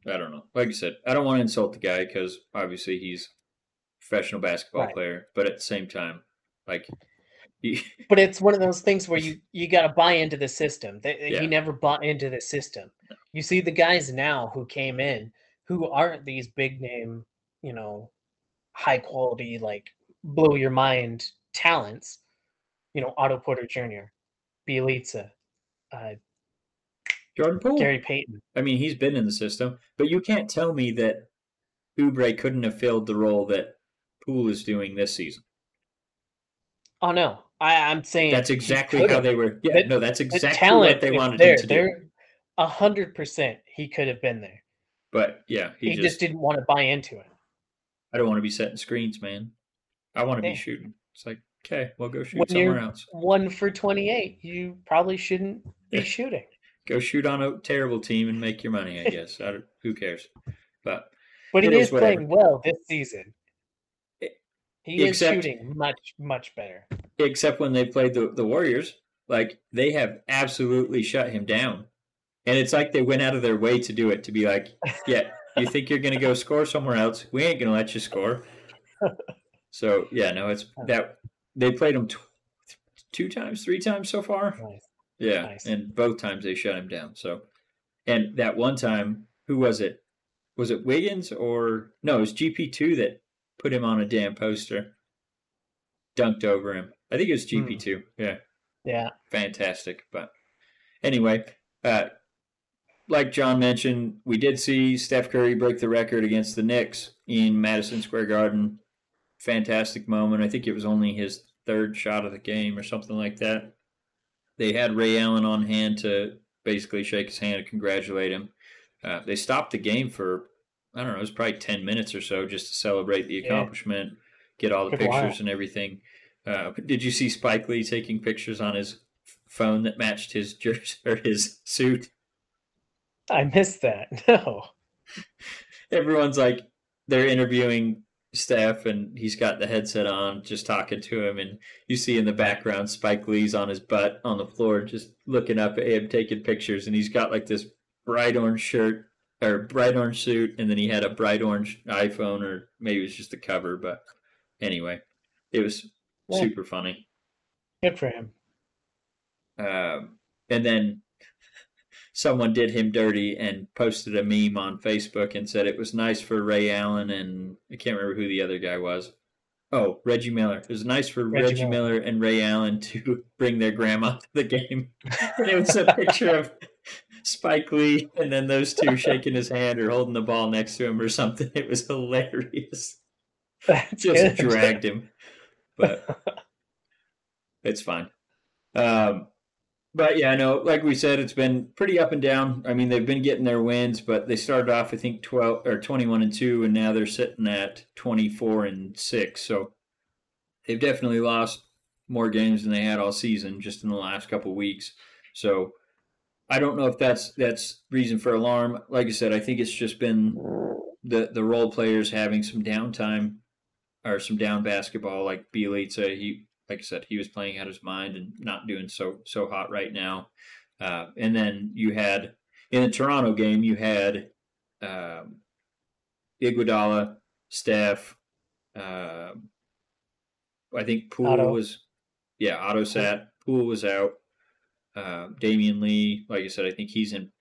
I don't know. Like you said, I don't want to insult the guy because obviously he's professional basketball Right. player, but at the same time, like, <laughs> but it's one of those things where you you got to buy into the system. They, Yeah. He never bought into the system. You see the guys now who came in who aren't these big name, you know, high quality like blow your mind talents. You know, Otto Porter Jr., Bjelica, uh, Jordan Poole. Gary Payton. I mean, he's been in the system, but you can't tell me that Oubre couldn't have filled the role that Poole is doing this season. Oh no, I, I'm saying That's exactly how they were. Yeah, The- no, that's The exactly talent what they wanted there. him to do. A hundred percent. He could have been there. But yeah, he, He, just, just, didn't want to buy into it. I don't want to be setting screens, man. I want to Yeah. be shooting. It's like, okay, well, go shoot When somewhere else. one for twenty-eight, you probably shouldn't be Yeah. shooting. Go shoot on a terrible team and make your money. I <laughs> guess. I don't, who cares? But But he It is is playing well this season. He is shooting much, much better. except when they played the, the Warriors, like they have absolutely shut him down. And it's like they went out of their way to do it to be like, yeah, you think you're going to go score somewhere else? We ain't going to let you score. <laughs> So yeah, no, it's that they played him tw- two times, three times so far. Nice. Yeah, Nice. and both times they shut him down. So, and that one time, who was it? Was it Wiggins or no? It was GP two that put him on a damn poster, dunked over him. I think it was GP two. Yeah, Yeah. fantastic. But anyway, uh, like John mentioned, we did see Steph Curry break the record against the Knicks in Madison Square Garden. Fantastic moment. I think it was only his third shot of the game or something like that. They had Ray Allen on hand to basically shake his hand and congratulate him. Uh, they stopped the game for, I don't know, it was probably 10 minutes or so just to celebrate the Yeah. accomplishment, get all the while. pictures and everything. Uh, did you see Spike Lee taking pictures on his phone that matched his jersey <laughs> or his suit? I missed that. <laughs> No. <laughs> Everyone's like they're interviewing Steph and he's got the headset on, just talking to him, and you see in the background Spike Lee's on his butt on the floor, just looking up at him, taking pictures, and he's got like this bright orange shirt or bright orange suit, and then he had a bright orange iPhone, or maybe it was just the cover. But anyway, it was yeah. super funny. Good for him. Um, and then someone did him dirty and posted a meme on Facebook and said it was nice for Ray Allen and I can't remember who the other guy was. Oh, Reggie Miller. It was nice for Reggie, Reggie Miller. Miller. and Ray Allen to <laughs> bring their grandma to the game. and <laughs> it was a picture of Spike Lee and then those two shaking his hand or holding the ball next to him or something. <laughs> It was hilarious. That's Just good. dragged him. But <laughs> it's fine. Um, but yeah, no, like we said, it's been pretty up and down. I mean, they've been getting their wins, but they started off, I think, twelve or twenty-one and two, and now they're sitting at twenty-four and six. So they've definitely lost more games than they had all season, just in the last couple weeks. So I don't know if that's that's reason for alarm. Like I said, I think it's just been the the role players having some downtime or some down basketball. Like Bjelica, he like I said, he was playing out of his mind and not doing so so hot right now. Uh, and then you had in the Toronto game, you had um, Iguodala, Steph. Uh, I think Poole Otto. was, yeah, Otto sat. Poole was out. Uh, Damion Lee, like I said, I think he's in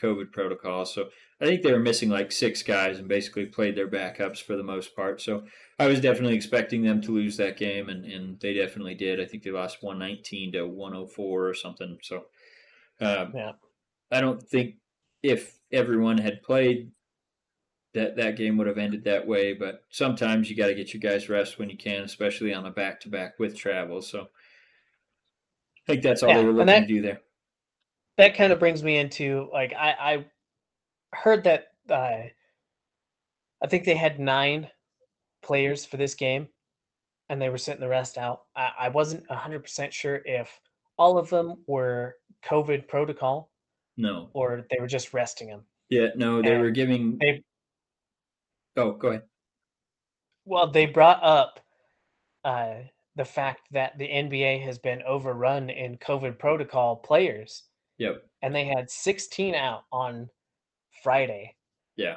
COVID protocol. So I think they were missing like six guys and basically played their backups for the most part. So I was definitely expecting them to lose that game, and, and they definitely did. I think they lost 119 to 104 or something. So um, yeah. I don't think if everyone had played, that that game would have ended that way. But sometimes you got to get your guys rest when you can, especially on a back to back with travel. So I think that's all yeah, they were looking that, to do there. That kind of brings me into like I, I heard that uh, I think they had nine players for this game, and they were sitting the rest out. I, I wasn't hundred percent sure if all of them were COVID protocol. No. Or they were just resting them. Yeah, no, they and were giving. They, oh, go ahead. Well, they brought up uh, the fact that the NBA has been overrun in COVID protocol players. Yep. And they had 16 out on Friday. Yeah.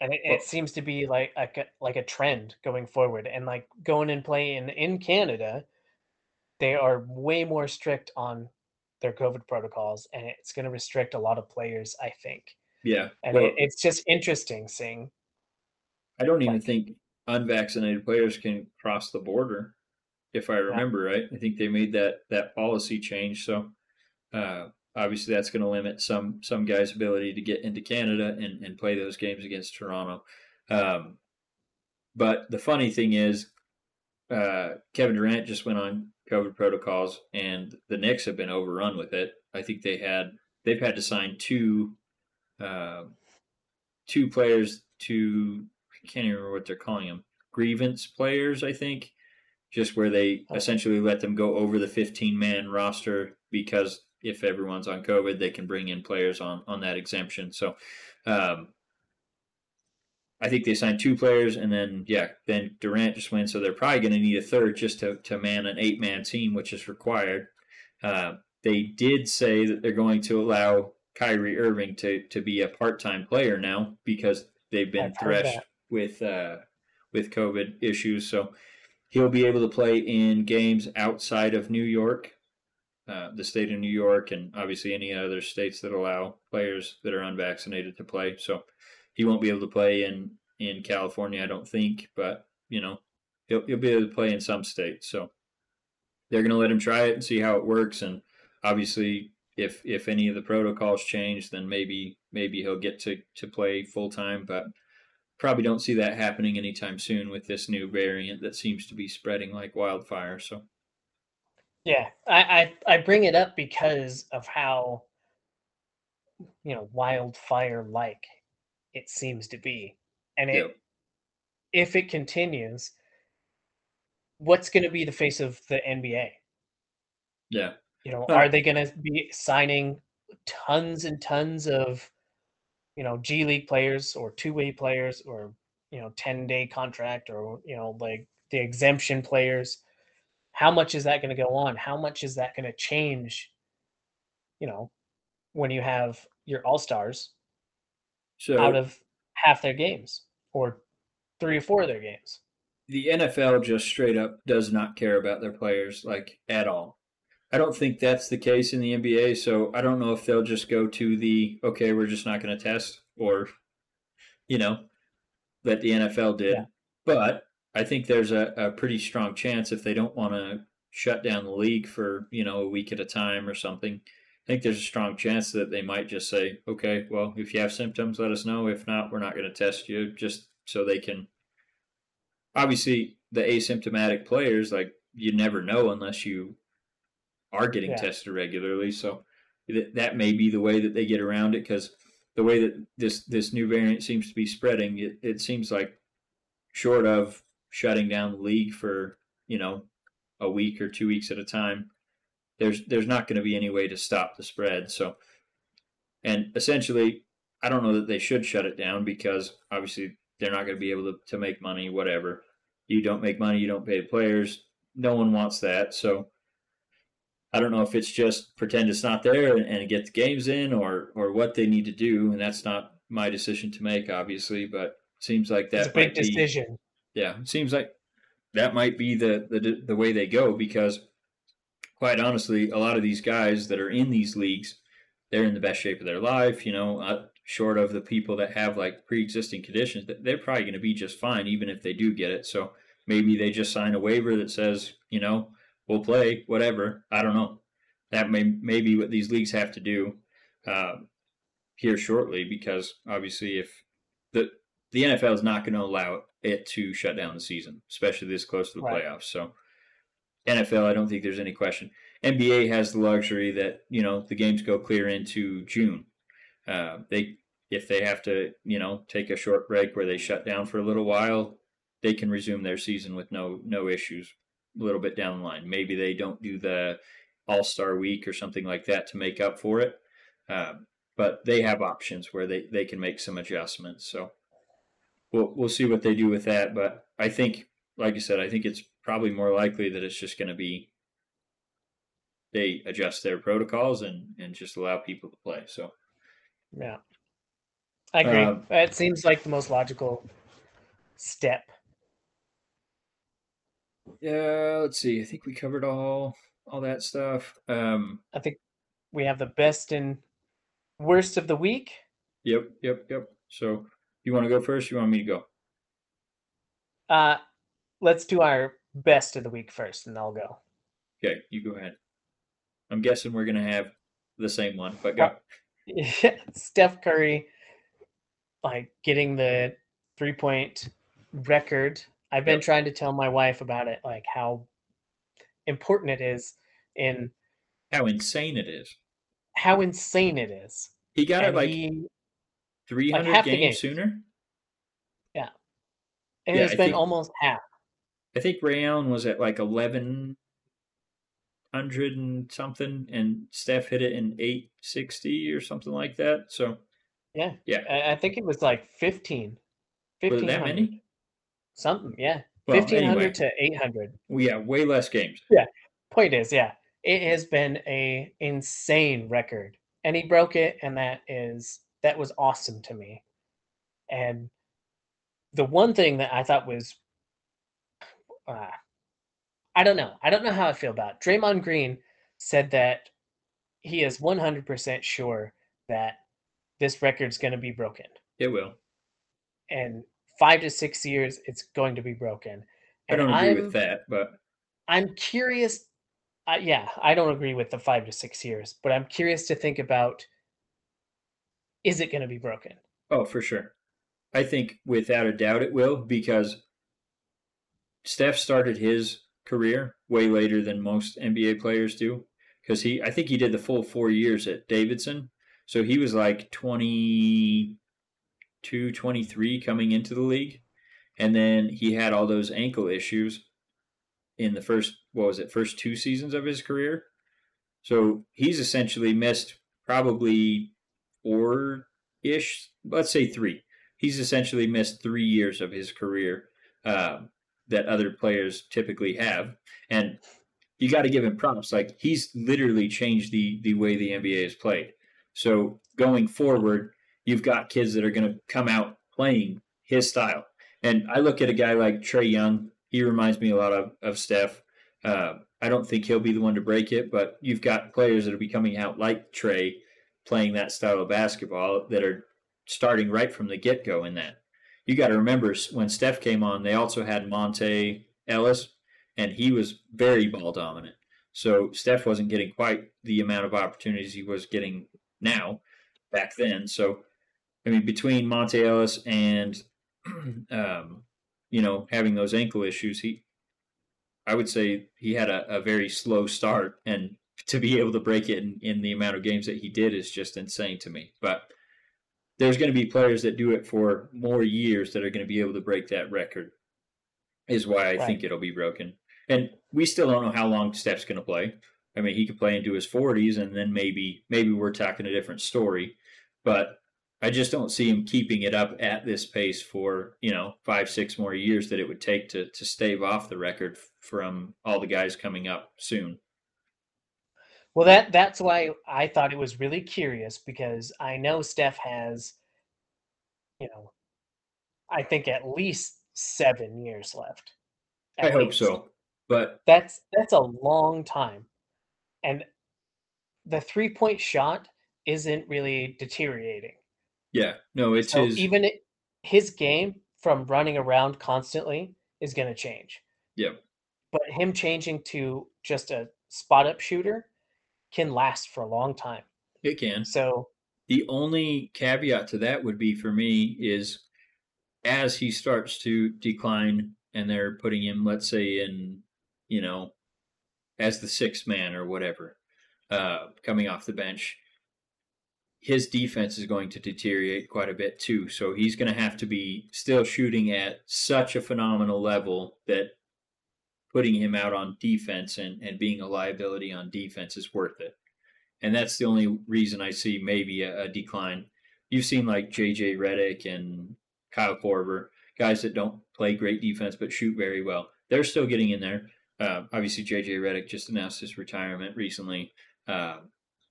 And it, it seems to be like a like a trend going forward. And like going and playing in Canada, they are way more strict on their COVID protocols, and it's going to restrict a lot of players, I think. Yeah, and well, it, it's just interesting seeing. I don't even like, think unvaccinated players can cross the border, if I remember right. I think they made that that policy change, so uh, obviously that's going to limit some some guys' ability to get into Canada and, and play those games against Toronto. Um, but the funny thing is, uh, Kevin Durant just went on COVID protocols, and the Knicks have been overrun with it. I think they had they've had to sign two uh, two players to I can't even remember what they're calling them grievance players. I think just where they oh. essentially let them go over the 15 man roster because if everyone's on COVID, they can bring in players on on that exemption. So. Um, I think they signed two players, and then yeah, then Durant just went. So they're probably going to need a third just to to man an eight man team, which is required. Uh, they did say that they're going to allow Kyrie Irving to to be a part time player now because they've been threshed with uh, with COVID issues. So he'll be able to play in games outside of New York, uh, the state of New York, and obviously any other states that allow players that are unvaccinated to play. So he won't be able to play in in California, I don't think, but you know, he'll he'll be able to play in some states. So they're going to let him try it and see how it works. And obviously, if if any of the protocols change, then maybe maybe he'll get to to play full time. But probably don't see that happening anytime soon with this new variant that seems to be spreading like wildfire. So. Yeah, I, I, I bring it up because of how you know wildfire like it seems to be. And it, yep. if it continues, what's going to be the face of the NBA? Yeah. You know, are they going to be signing tons and tons of, you know, G League players or two way players or, you know, 10 day contract or, you know, like the exemption players? How much is that going to go on? How much is that going to change, you know, when you have your all stars So out of half their games or three or four of their games. the NFL just straight up does not care about their players like at all. I don't think that's the case in the NBA, so I don't know if they'll just go to the okay, we're just not going to test or you know, that the NFL did. Yeah. But I think there's a, a pretty strong chance if they don't want to shut down the league for, you know, a week at a time or something. I think there's a strong chance that they might just say, okay, well, if you have symptoms, let us know. If not, we're not going to test you just so they can. Obviously, the asymptomatic players, like, you never know unless you are getting Yeah. tested regularly. So th- that may be the way that they get around it because the way that this, this new variant seems to be spreading, it, it seems like short of shutting down the league for, you know, a week or two weeks at a time, there's there's not going to be any way to stop the spread. So, and essentially, I don't know that they should shut it down because obviously they're not going to be able to, to make money. Whatever, you don't make money, you don't pay the players. No one wants that. So, I don't know if it's just pretend it's not there and, and get the games in, or or what they need to do, and that's not my decision to make, obviously. But it seems like that It's a big be- decision. yeah, it seems like that might be the, the the way they go because, quite honestly, a lot of these guys that are in these leagues, they're in the best shape of their life. You know, uh, short of the people that have like pre-existing conditions, that they're probably going to be just fine even if they do get it. So maybe they just sign a waiver that says, you know, we'll play whatever. I don't know. That may may be what these leagues have to do uh, here shortly because obviously if the the NFL is not going to allow it to shut down the season, especially this close to the Right. playoffs. So, NFL, I don't think there's any question. NBA has the luxury that you know the games go clear into June. Uh, they if they have to you know take a short break where they shut down for a little while, they can resume their season with no no issues. A little bit down the line, maybe they don't do the All Star Week or something like that to make up for it. Uh, but they have options where they, they can make some adjustments. So we'll we'll see what they do with that. But I think, like I said, I think it's probably more likely that it's just going to be they adjust their protocols and and just allow people to play. So Yeah. I agree. Um, it seems like the most logical step. Yeah, let's see. I think we covered all all that stuff. Um, I think we have the best and worst of the week. yep, yep, yep. So you want to go first? You want me to go? Uh, let's do our best of the week first, and I'll go. Okay, you go ahead. I'm guessing we're gonna have the same one, but go. <laughs> Steph Curry, like getting the three point record. I've been Yep. trying to tell my wife about it, like how important it is in How insane it is! how insane it is. He got it like he, 300 half the games sooner. Yeah. And yeah, it's I been think- almost half. I think Ray Allen was at like 1100 and something, and Steph hit it in 860 or something like that. So Yeah. Yeah. I, I think it was like 15. was it that many? Something, yeah. Well, 1500 anyway, to 800. we have way less games. Yeah. Point is, yeah, it has been a insane record, and he broke it, and that is that was awesome to me. And the one thing that I thought was, uh, I don't know, I don't know how I feel about it. Draymond Green said that he is 100% sure that this record's going to be broken. It will. and five to six years it's going to be broken. I don't agree I'm, with that, but I'm curious. Uh, yeah, I don't agree with the five to six years, but I'm curious to think about: is it going to be broken? oh, for sure. I think without a doubt it will because Steph started his career way later than most NBA players do because he I think he did the full 4 years at Davidson. So he was like 22, 23 coming into the league and then he had all those ankle issues in the first what was it first two seasons of his career. So he's essentially missed probably four ish, let's say three. He's essentially missed three years of his career uh, that other players typically have, and you got to give him props. Like he's literally changed the the way the NBA is played. So going forward, you've got kids that are going to come out playing his style. And I look at a guy like Trae Young. He reminds me a lot of, of Steph. Uh, I don't think he'll be the one to break it, but you've got players that are be coming out like Trey playing that style of basketball that are starting right from the get go in that. You got to remember when Steph came on, they also had Monta Ellis, and he was very ball dominant. So Steph wasn't getting quite the amount of opportunities he was getting now back then. So, I mean, between Monta Ellis and, <clears throat> um, you know, having those ankle issues, he, I would say he had a, a very slow start. And to be able to break it in, in the amount of games that he did is just insane to me. But there's going to be players that do it for more years that are going to be able to break that record, is why I right. think it'll be broken. And we still don't know how long Steph's going to play. I mean, he could play into his 40s, and then maybe maybe we're talking a different story. But I just don't see him keeping it up at this pace for you know five, six more years that it would take to to stave off the record from all the guys coming up soon. Well, that that's why I thought it was really curious because I know Steph has, you know, I think at least seven years left. I hope so, but that's that's a long time, and the three point shot isn't really deteriorating. Yeah, no, it's so his. Even it, his game from running around constantly is going to change. Yep. But him changing to just a spot up shooter can last for a long time. It can. So the only caveat to that would be for me is as he starts to decline and they're putting him, let's say, in, you know, as the sixth man or whatever, uh, coming off the bench, his defense is going to deteriorate quite a bit too. So he's going to have to be still shooting at such a phenomenal level that putting him out on defense and, and being a liability on defense is worth it. And that's the only reason I see maybe a, a decline. You've seen like JJ Redick and Kyle Korver, guys that don't play great defense but shoot very well. They're still getting in there. Uh, obviously, JJ Redick just announced his retirement recently. Uh,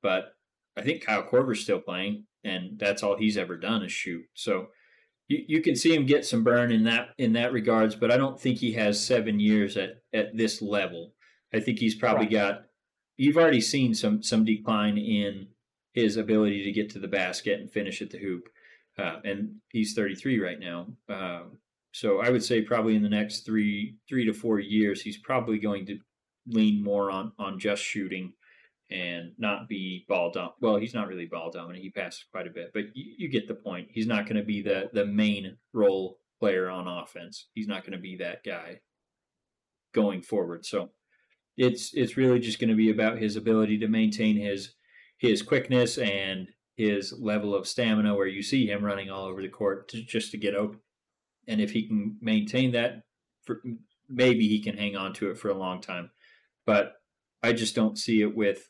but I think Kyle Korver's still playing, and that's all he's ever done is shoot. So you, you can see him get some burn in that in that regards, but I don't think he has seven years at, at this level. I think he's probably right. got you've already seen some some decline in his ability to get to the basket and finish at the hoop. Uh, and he's 33 right now. Uh, so I would say probably in the next three three to four years, he's probably going to lean more on on just shooting and not be ball dominant. Well, he's not really ball dominant. He passes quite a bit, but you, you get the point. He's not going to be the the main role player on offense. He's not going to be that guy going forward. So it's it's really just going to be about his ability to maintain his his quickness and his level of stamina where you see him running all over the court to, just to get open. And if he can maintain that for maybe he can hang on to it for a long time. But I just don't see it with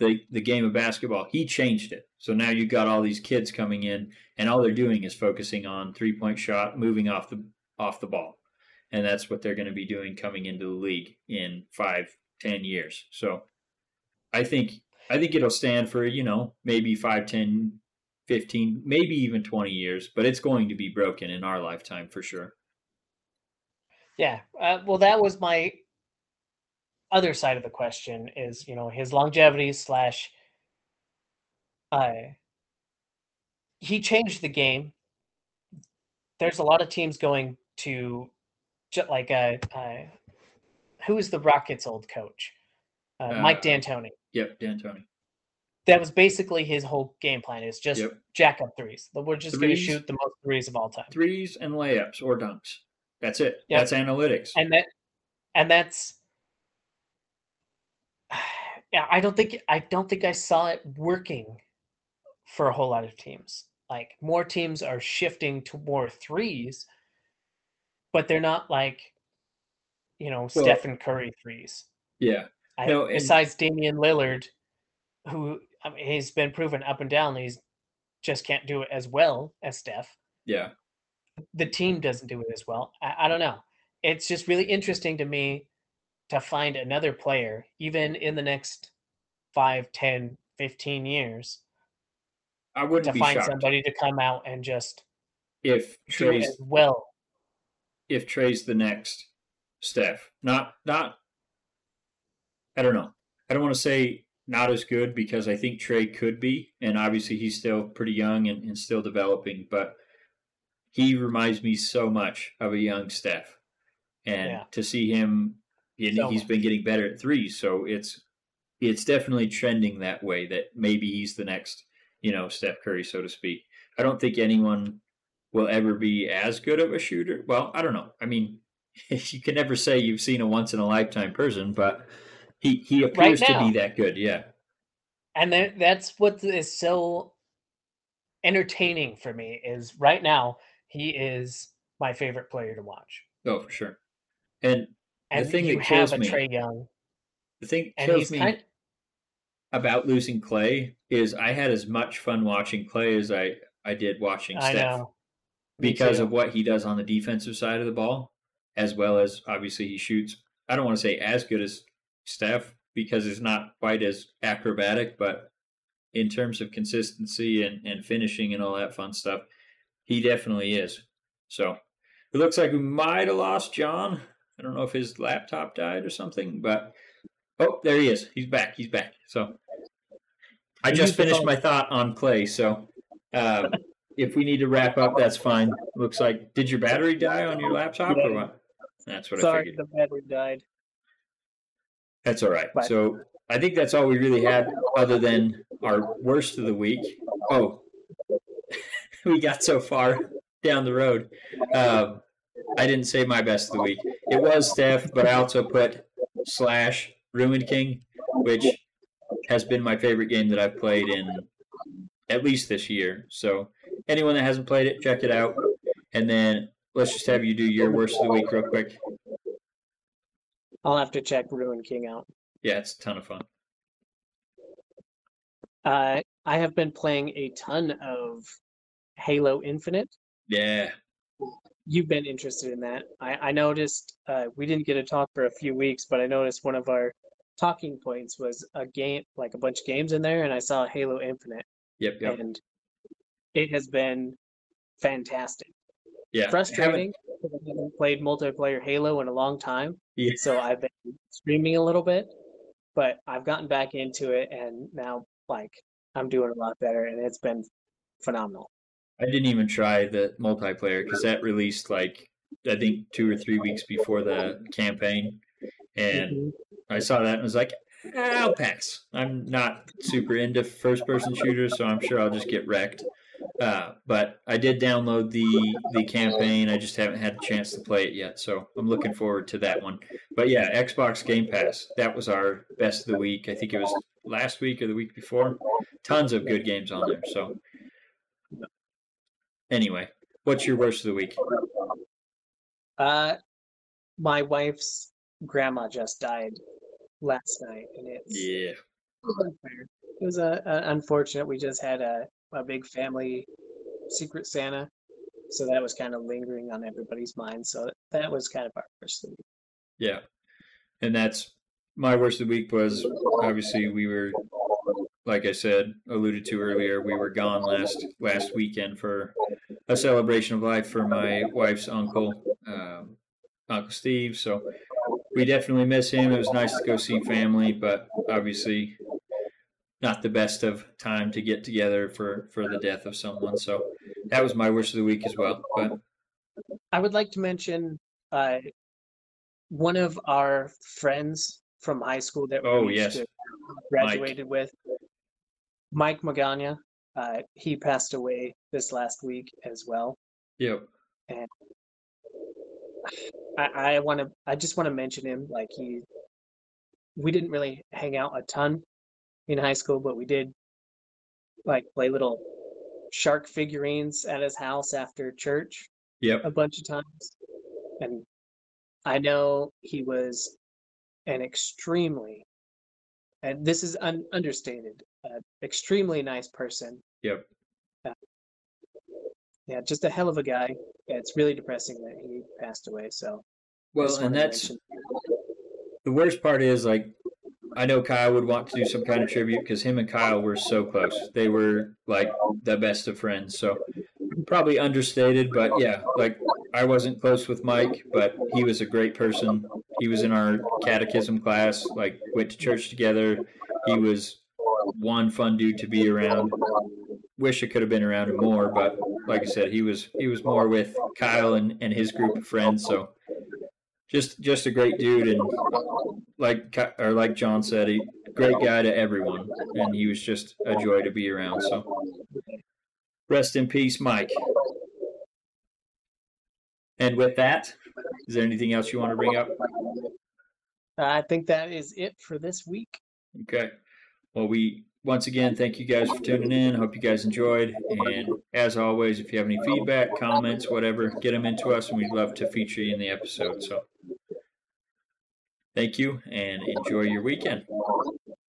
the the game of basketball. He changed it. So now you've got all these kids coming in, and all they're doing is focusing on three point shot, moving off the off the ball, and that's what they're going to be doing coming into the league in five, ten years. So I think I think it'll stand for you know maybe five, ten, fifteen, maybe even twenty years, but it's going to be broken in our lifetime for sure. Yeah, uh, well, that was my other side of the question is you know his longevity slash uh, he changed the game. There's a lot of teams going to like uh, uh who is the rockets old coach? Uh, mike uh, d'antoni. yep d'antoni. That was basically his whole game plan is just yep. jack up threes. We're just going to shoot the most threes of all time. Threes and layups or dunks. That's it. Yep. that's analytics. And that and that's I don't think I don't think I saw it working for a whole lot of teams. Like more teams are shifting to more threes, but they're not like, you know, well, Stephen Curry threes. Yeah. I, no, and, besides Damian Lillard, who I mean, he's been proven up and down, he's just can't do it as well as Steph. Yeah. The team doesn't do it as well. I, I don't know. It's just really interesting to me to find another player, even in the next 5, 10, 15 years, I wouldn't to find shocked somebody to come out and just if Trae's as well. if Trae's the next Steph. Not not I don't know. I don't want to say not as good because I think Trey could be, and obviously he's still pretty young and, and still developing, but he reminds me so much of a young Steph. And Yeah. to see him and So he's been getting better at three, so it's it's definitely trending that way that maybe he's the next, you know, Steph Curry, so to speak. I don't think anyone will ever be as good of a shooter. Well, I don't know. I mean, <laughs> you can never say you've seen a once in a lifetime person, but he he appears to be that good. Yeah, and that, that's what is so entertaining for me is right now he is my favorite player to watch oh for sure. And and thing you that have a me Trae Young the thing that kills me kind about losing Klay is I had as much fun watching Klay as I I did watching I Steph know because of what he does on the defensive side of the ball, as well as obviously he shoots. I don't want to say as good as Steph because it's not quite as acrobatic, but in terms of consistency and, and finishing and all that fun stuff, he definitely is. So it looks like we might have lost John. I don't know if his laptop died or something, but oh, there he is. He's back. He's back. So I just finished my thought on Klay. So um, if we need to wrap up, that's fine. Looks like did your battery die on your laptop or what? That's what I figured. sorry the battery died That's all right. But- So I think that's all we really had, other than our worst of the week. Oh, <laughs> we got so far down the road. Um, I didn't say my best of the week. It was Steph, but I also put slash Ruined King, which has been my favorite game that I've played in at least this year. So anyone that hasn't played it, check it out. And then let's just have you do your worst of the week real quick. I'll have to check Ruin King out Yeah, it's a ton of fun. uh, I have been playing a ton of Halo Infinite Yeah. You've been interested in that. I, I noticed uh, we didn't get a talk for a few weeks, but I noticed one of our talking points was a game, like a bunch of games in there, and I saw Halo Infinite, Yep. Yep. and it has been fantastic. Yeah. haven't- Frustrating I haven't played multiplayer Halo in a long time, Yeah. so I've been streaming a little bit, but I've gotten back into it, and now like I'm doing a lot better, and it's been phenomenal. I didn't even try the multiplayer because that released like I think two or three weeks before the campaign, and Mhm. I saw that and was like, "Ah, I'll pass. I'm not super into first-person shooters, so I'm sure I'll just get wrecked. Uh, but I did download the the campaign. I just haven't had a chance to play it yet, so I'm looking forward to that one. But yeah, Xbox Game Pass. That was our best of the week. I think it was last week or the week before. Tons of good games on there. So anyway, what's your worst of the week? Uh, my wife's grandma just died last night, and it's Yeah. it was a, a unfortunate. We just had a a big family secret Santa, so that was kind of lingering on everybody's mind. So that was kind of our worst. of the week. Yeah. And that's my worst of the week was obviously we were like I said, alluded to earlier, we were gone last last weekend for a celebration of life for my wife's uncle, um, Uncle Steve. So we definitely miss him. It was nice to go see family, but obviously not the best of time to get together for for the death of someone. So that was my worst of the week as well. But I would like to mention uh, one of our friends from high school that we Oh, yes. graduated with, Mike Magana. Uh, he passed away this last week as well. yep. And I, I want to I just want to mention him like he we didn't really hang out a ton in high school but we did like play little shark figurines at his house after church Yep. a bunch of times and I know he was an extremely and this is un- understated uh, extremely nice person Yep. yeah just a hell of a guy yeah, it's really depressing that he passed away so Well, and that's mention- the worst part is like I know Kyle would want to do some kind of tribute because him and Kyle were so close. They were like the best of friends. So probably understated, but yeah, like I wasn't close with Mike, but he was a great person. He was in our catechism class, like went to church together. He was one fun dude to be around. Wish I could have been around him more, but like I said, he was he was more with Kyle and, and his group of friends. So just just a great dude, and like or like John said, he great guy to everyone, and he was just a joy to be around. So rest in peace, Mike. And with that, is there anything else you want to bring up? I think that is it for this week. Okay. Well, we once again thank you guys for tuning in. Hope you guys enjoyed. And as always, if you have any feedback, comments, whatever, get them into us, and we'd love to feature you in the episode. So, thank you, and enjoy your weekend.